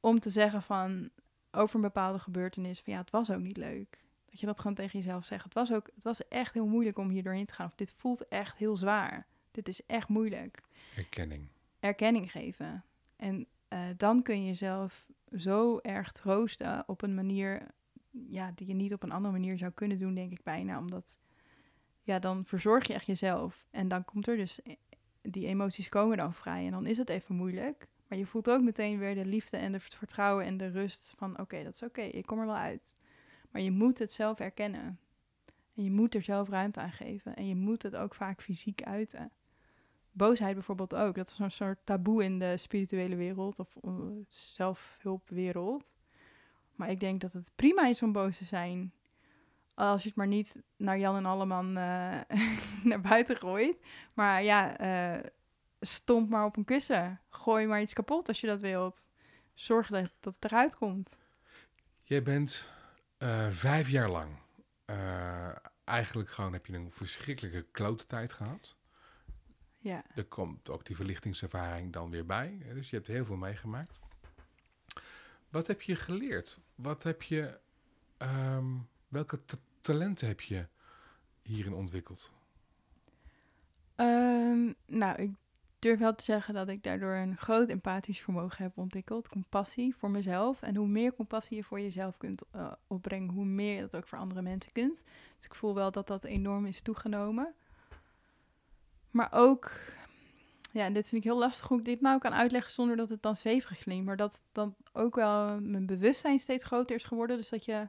Om te zeggen van over een bepaalde gebeurtenis. Van ja, het was ook niet leuk. Dat je dat gewoon tegen jezelf zegt. Het was, ook, het was echt heel moeilijk om hier doorheen te gaan. Of dit voelt echt heel zwaar. Dit is echt moeilijk. Erkenning. Erkenning geven. En eh, dan kun je jezelf zo erg troosten op een manier ja, die je niet op een andere manier zou kunnen doen, denk ik bijna. Omdat ja, dan verzorg je echt jezelf. En dan komt er dus, die emoties komen dan vrij. En dan is het even moeilijk. Maar je voelt ook meteen weer de liefde en het vertrouwen en de rust van oké, dat is oké, ik kom er wel uit. Maar je moet het zelf erkennen. En je moet er zelf ruimte aan geven. En je moet het ook vaak fysiek uiten. Boosheid bijvoorbeeld ook. Dat is zo'n soort taboe in de spirituele wereld of uh, zelfhulpwereld. Maar ik denk dat het prima is om boos te zijn. Als je het maar niet naar Jan en Alleman uh, (laughs) naar buiten gooit. Maar ja, uh, stomp maar op een kussen. Gooi maar iets kapot als je dat wilt. Zorg dat, dat het eruit komt. Jij bent vijf jaar lang. Eigenlijk gewoon heb je een verschrikkelijke klote tijd gehad. Ja. Er komt ook die verlichtingservaring dan weer bij. Dus je hebt heel veel meegemaakt. Wat heb je geleerd? Wat heb je, um, welke talenten heb je hierin ontwikkeld? Um, nou, ik durf wel te zeggen dat ik daardoor een groot empathisch vermogen heb ontwikkeld. Compassie voor mezelf. En hoe meer compassie je voor jezelf kunt uh, opbrengen, hoe meer je dat ook voor andere mensen kunt. Dus ik voel wel dat dat enorm is toegenomen. Maar ook, ja, dit vind ik heel lastig hoe ik dit nou kan uitleggen zonder dat het dan zweverig klinkt. Maar dat dan ook wel mijn bewustzijn steeds groter is geworden. Dus dat je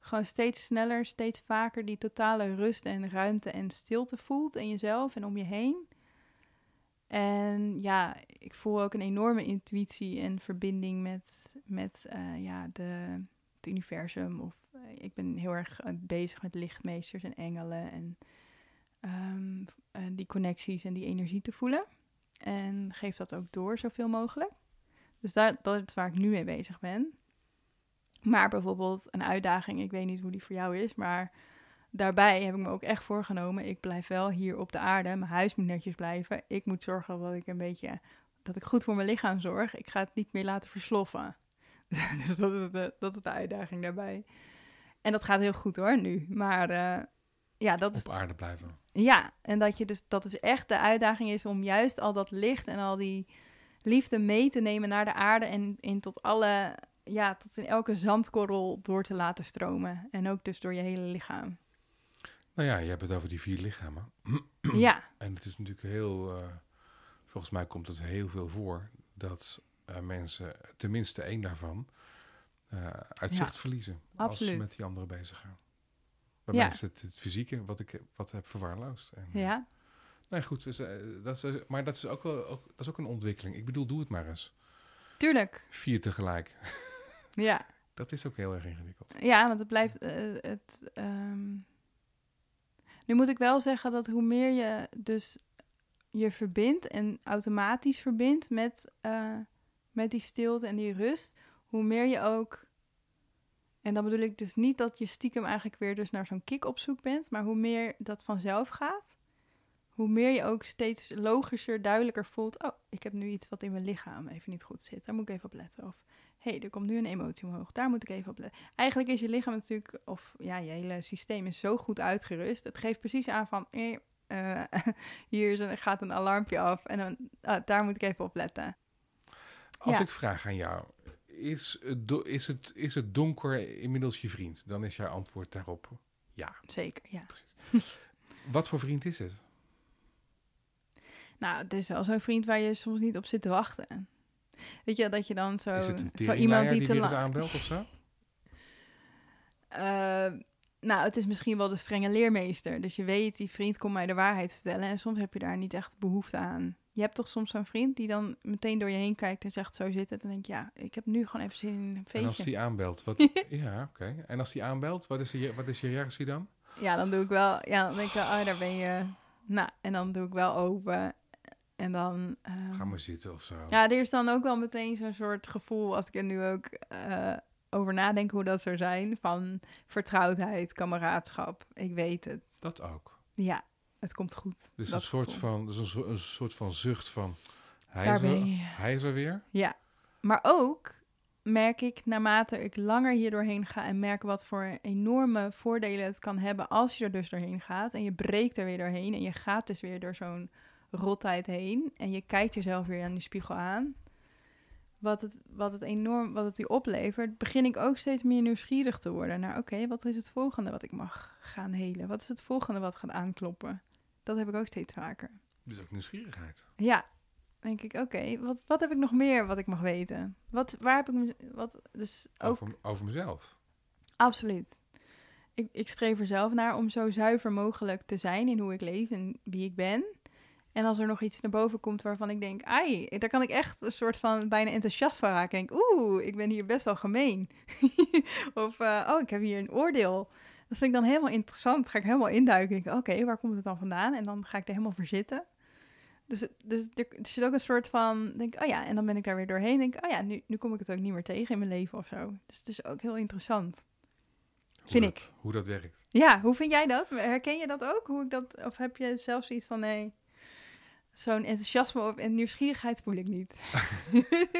gewoon steeds sneller, steeds vaker die totale rust en ruimte en stilte voelt in jezelf en om je heen. En ja, ik voel ook een enorme intuïtie en verbinding met, met uh, ja, de, het universum. Of uh, ik ben heel erg uh, bezig met lichtmeesters en engelen en um, die connecties en die energie te voelen. En geef dat ook door zoveel mogelijk. Dus daar, dat is waar ik nu mee bezig ben. Maar bijvoorbeeld een uitdaging, ik weet niet hoe die voor jou is, maar daarbij heb ik me ook echt voorgenomen, ik blijf wel hier op de aarde, mijn huis moet netjes blijven. Ik moet zorgen dat ik een beetje, dat ik goed voor mijn lichaam zorg. Ik ga het niet meer laten versloffen. (laughs) dus dat is, de, dat is de uitdaging daarbij. En dat gaat heel goed hoor, nu. Maar uh, ja, dat is... Op aarde blijven. Ja, en dat je dus, dat dus echt de uitdaging is om juist al dat licht en al die liefde mee te nemen naar de aarde en in tot alle, ja, tot in elke zandkorrel door te laten stromen. En ook dus door je hele lichaam. Nou ja, je hebt het over die vier lichamen. (clears throat) ja. En het is natuurlijk heel, uh, volgens mij komt het heel veel voor dat uh, mensen tenminste één daarvan uh, uit zicht verliezen Absoluut. als ze met die andere bezig gaan. Bij mij is het het fysieke wat ik wat heb verwaarloosd. En, ja. Nee, goed. Dus, uh, dat is, maar dat is, ook wel, ook, dat is ook een ontwikkeling. Ik bedoel, doe het maar eens. Tuurlijk. Vier tegelijk. (laughs) ja. Dat is ook heel erg ingewikkeld. Ja, want het blijft... Uh, het, um... Nu moet ik wel zeggen dat hoe meer je dus je verbindt en automatisch verbindt met, uh, met die stilte en die rust, hoe meer je ook en dan bedoel ik dus niet dat je stiekem eigenlijk weer dus naar zo'n kick op zoek bent, maar hoe meer dat vanzelf gaat, hoe meer je ook steeds logischer, duidelijker voelt, oh, ik heb nu iets wat in mijn lichaam even niet goed zit, daar moet ik even op letten. Of, hé, hey, er komt nu een emotie omhoog, daar moet ik even op letten. Eigenlijk is je lichaam natuurlijk, of ja, je hele systeem is zo goed uitgerust, het geeft precies aan van, eh, uh, (laughs) hier is een, gaat een alarmpje af en dan, uh, daar moet ik even op letten. Als ja. ik vraag aan jou, is het, is, het, is het donker inmiddels je vriend? Dan is jouw antwoord daarop ja. Zeker, ja. Precies. (laughs) Wat voor vriend is het? Nou, het is wel zo'n vriend waar je soms niet op zit te wachten. Weet je, dat je dan zo... Is het een zo iemand die, die te lang aanbelt of zo? Uh, (laughs) nou, het is misschien wel de strenge leermeester. Dus je weet, die vriend komt mij de waarheid vertellen. En soms heb je daar niet echt behoefte aan. Je hebt toch soms zo'n vriend die dan meteen door je heen kijkt en zegt zo zit het. En denk je, ja, ik heb nu gewoon even zin in een feestje. En als die aanbelt, wat... (laughs) ja, oké. Okay. En als die aanbelt, wat is, de, wat is je reactie dan? Ja, dan doe ik wel... Ja, dan denk ik wel, oh, daar ben je... Nou, en dan doe ik wel open. En dan... Um... Ga maar zitten of zo. Ja, er is dan ook wel meteen zo'n soort gevoel, als ik er nu ook... Uh, over nadenken hoe dat zou zijn. Van vertrouwdheid, kameraadschap. Ik weet het. Dat ook. Ja, het komt goed. Dus een soort, van, dus een, een, soort van zucht van... Hij Daar is, er, hij is er weer. Ja, maar ook merk ik naarmate ik langer hier doorheen ga... en merk wat voor enorme voordelen het kan hebben... als je er dus doorheen gaat en je breekt er weer doorheen... en je gaat dus weer door zo'n rotheid heen... en je kijkt jezelf weer aan die spiegel aan wat het, wat het enorm, wat het u oplevert, begin ik ook steeds meer nieuwsgierig te worden naar, oké, wat is het volgende wat ik mag gaan helen? Wat is het volgende wat gaat aankloppen? Dat heb ik ook steeds vaker. Dus ook nieuwsgierigheid. Ja, denk ik, oké, wat, wat heb ik nog meer wat ik mag weten? Wat, waar heb ik, wat, dus ook... Over, over mezelf? Absoluut. Ik, ik streef er zelf naar om zo zuiver mogelijk te zijn in hoe ik leef en wie ik ben. En als er nog iets naar boven komt waarvan ik denk, ai, daar kan ik echt een soort van bijna enthousiast van raken. Ik denk, oeh, ik ben hier best wel gemeen. (laughs) of, uh, oh, ik heb hier een oordeel. Dat vind ik dan helemaal interessant. Ga ik helemaal induiken. Denk, oké, waar komt het dan vandaan? En dan ga ik er helemaal voor zitten. Dus, dus er, er zit ook een soort van, denk, oh ja, en dan ben ik daar weer doorheen. Denk, oh ja, nu, nu kom ik het ook niet meer tegen in mijn leven of zo. Dus het is ook heel interessant. Hoe vind dat, ik. Hoe dat werkt. Ja, hoe vind jij dat? Herken je dat ook? Hoe ik dat, of heb je zelfs zoiets van, nee, zo'n enthousiasme of en nieuwsgierigheid voel ik niet. (laughs)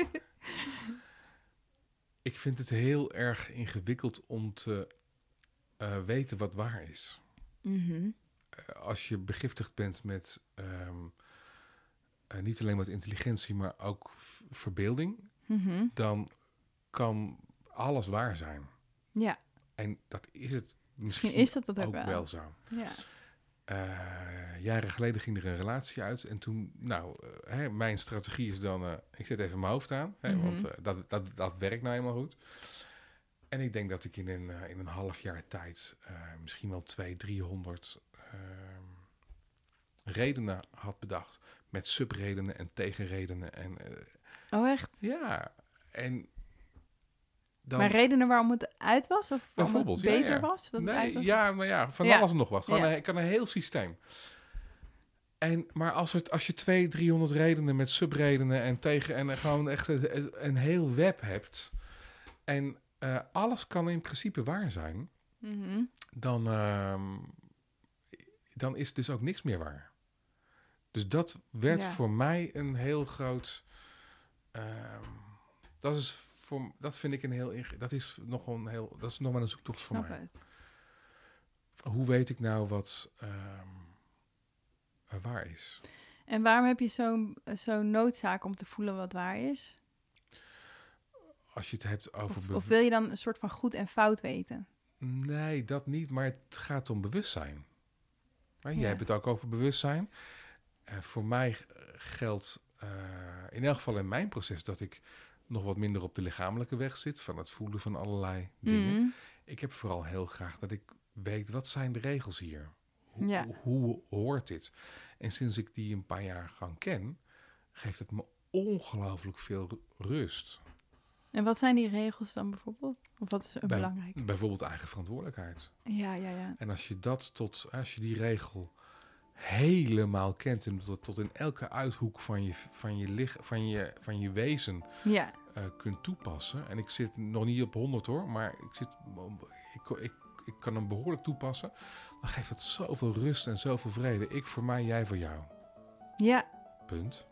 ik vind het heel erg ingewikkeld om te uh, weten wat waar is. Mm -hmm. uh, als je begiftigd bent met um, uh, niet alleen met intelligentie, maar ook verbeelding, mm -hmm. dan kan alles waar zijn. Ja. En dat is het misschien, misschien is dat, dat ook, ook wel. wel zo. Ja. Uh, jaren geleden ging er een relatie uit. En toen, nou, uh, hè, mijn strategie is dan, ik zet even mijn hoofd aan. Hè, Mhm. Want dat, dat, dat werkt nou helemaal goed. En ik denk dat ik in een, in een half jaar tijd misschien wel 200, 300 ehm, redenen had bedacht. Met subredenen en tegenredenen. En, oh, echt? Ja, en... Dan, maar redenen waarom het uit was? Of het ja, beter ja. was? Dat nee, uit was? ja, maar ja, van Ja. alles en nog wat. Gewoon een, ik kan een heel systeem. En, maar als, het, als je twee, 300 redenen met subredenen en tegen en gewoon echt een, een heel web hebt. En eh, alles kan in principe waar zijn. Mhm. Dan, ehm, dan is dus ook niks meer waar. Dus dat werd Ja. voor mij een heel groot. ehm, dat is voor, dat vind ik een heel. Dat is nog een heel. Dat is nog wel een zoektocht voor mij. het. Hoe weet ik nou wat ehm, eh, waar is? En waarom heb je zo'n zo'n noodzaak om te voelen wat waar is? Als je het hebt over. Of, wil je dan een soort van goed en fout weten? Nee, dat niet, maar het gaat om bewustzijn. Maar Ja. Jij hebt het ook over bewustzijn. Voor mij geldt eh, in elk geval in mijn proces dat ik nog wat minder op de lichamelijke weg zit van het voelen van allerlei dingen. Mhm. Ik heb vooral heel graag dat ik weet wat zijn de regels hier. Hoe, Ja. hoe hoort dit? En sinds ik die een paar jaar gewoon ken, geeft het me ongelooflijk veel ru- rust. En wat zijn die regels dan bijvoorbeeld? Of wat is Bij- belangrijk? Bijvoorbeeld eigen verantwoordelijkheid. Ja, ja, ja. En als je dat tot, als je die regel helemaal kent en tot, tot in elke uithoek van je, van je, lich, van je, van je wezen Ja, eh, kunt toepassen. En ik zit nog niet op 100 hoor, maar ik, zit, ik, ik, ik kan hem behoorlijk toepassen. Dan geeft het zoveel rust en zoveel vrede. Ik voor mij, jij voor jou. ja. Punt.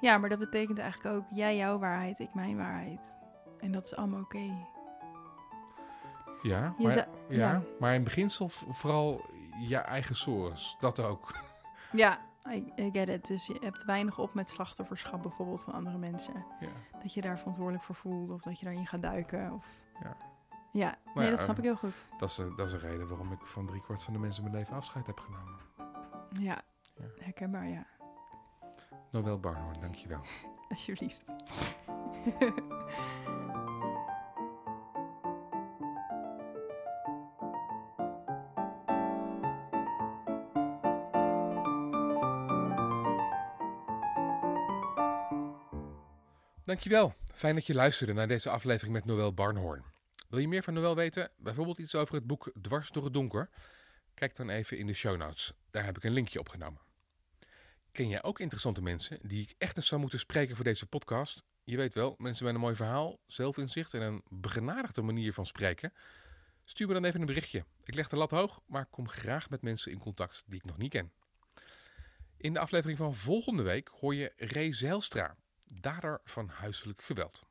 Ja, maar dat betekent eigenlijk ook jij jouw waarheid, ik mijn waarheid. En dat is allemaal oké. Ja, maar, ja, ja. maar in beginsel vooral je eigen sores. Dat ook. (laughs) Ja, I, I get it. Dus je hebt weinig op met slachtofferschap bijvoorbeeld van andere mensen. Ja. Dat je daar verantwoordelijk voor voelt of dat je daarin gaat duiken. Of... Ja. Ja, Nou nee, ja, dat snap ik heel goed. Dat, is, een- dat is een reden waarom ik van driekwart van de mensen in mijn leven afscheid heb genomen. Ja, ja. herkenbaar, ja. Noël Barnhoorn, dankjewel. (laughs) Alsjeblieft. (laughs) Dankjewel. Fijn dat je luisterde naar deze aflevering met Noël Barnhoorn. Wil je meer van Noël weten? Bijvoorbeeld iets over het boek Dwars door het donker? Kijk dan even in de show notes. Daar heb ik een linkje opgenomen. Ken jij ook interessante mensen die ik echt eens zou moeten spreken voor deze podcast? Je weet wel, mensen met een mooi verhaal, zelfinzicht en een begenadigde manier van spreken. Stuur me dan even een berichtje. Ik leg de lat hoog, maar kom graag met mensen in contact die ik nog niet ken. In de aflevering van volgende week hoor je Ray Zijlstra, dader van huiselijk geweld.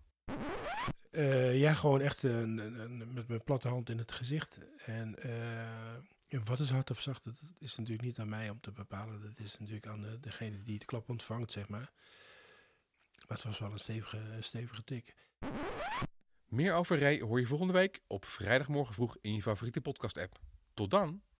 Eh, ja, gewoon echt een- een- een- met mijn platte hand in het gezicht. En eh, wat is hard of zacht, dat is natuurlijk niet aan mij om te bepalen. Dat is natuurlijk aan de, degene die de klap ontvangt, zeg maar. Maar het was wel een stevige, een stevige tik. Meer over Ray hoor je volgende week op vrijdagmorgen vroeg in je favoriete podcast-app. Tot dan!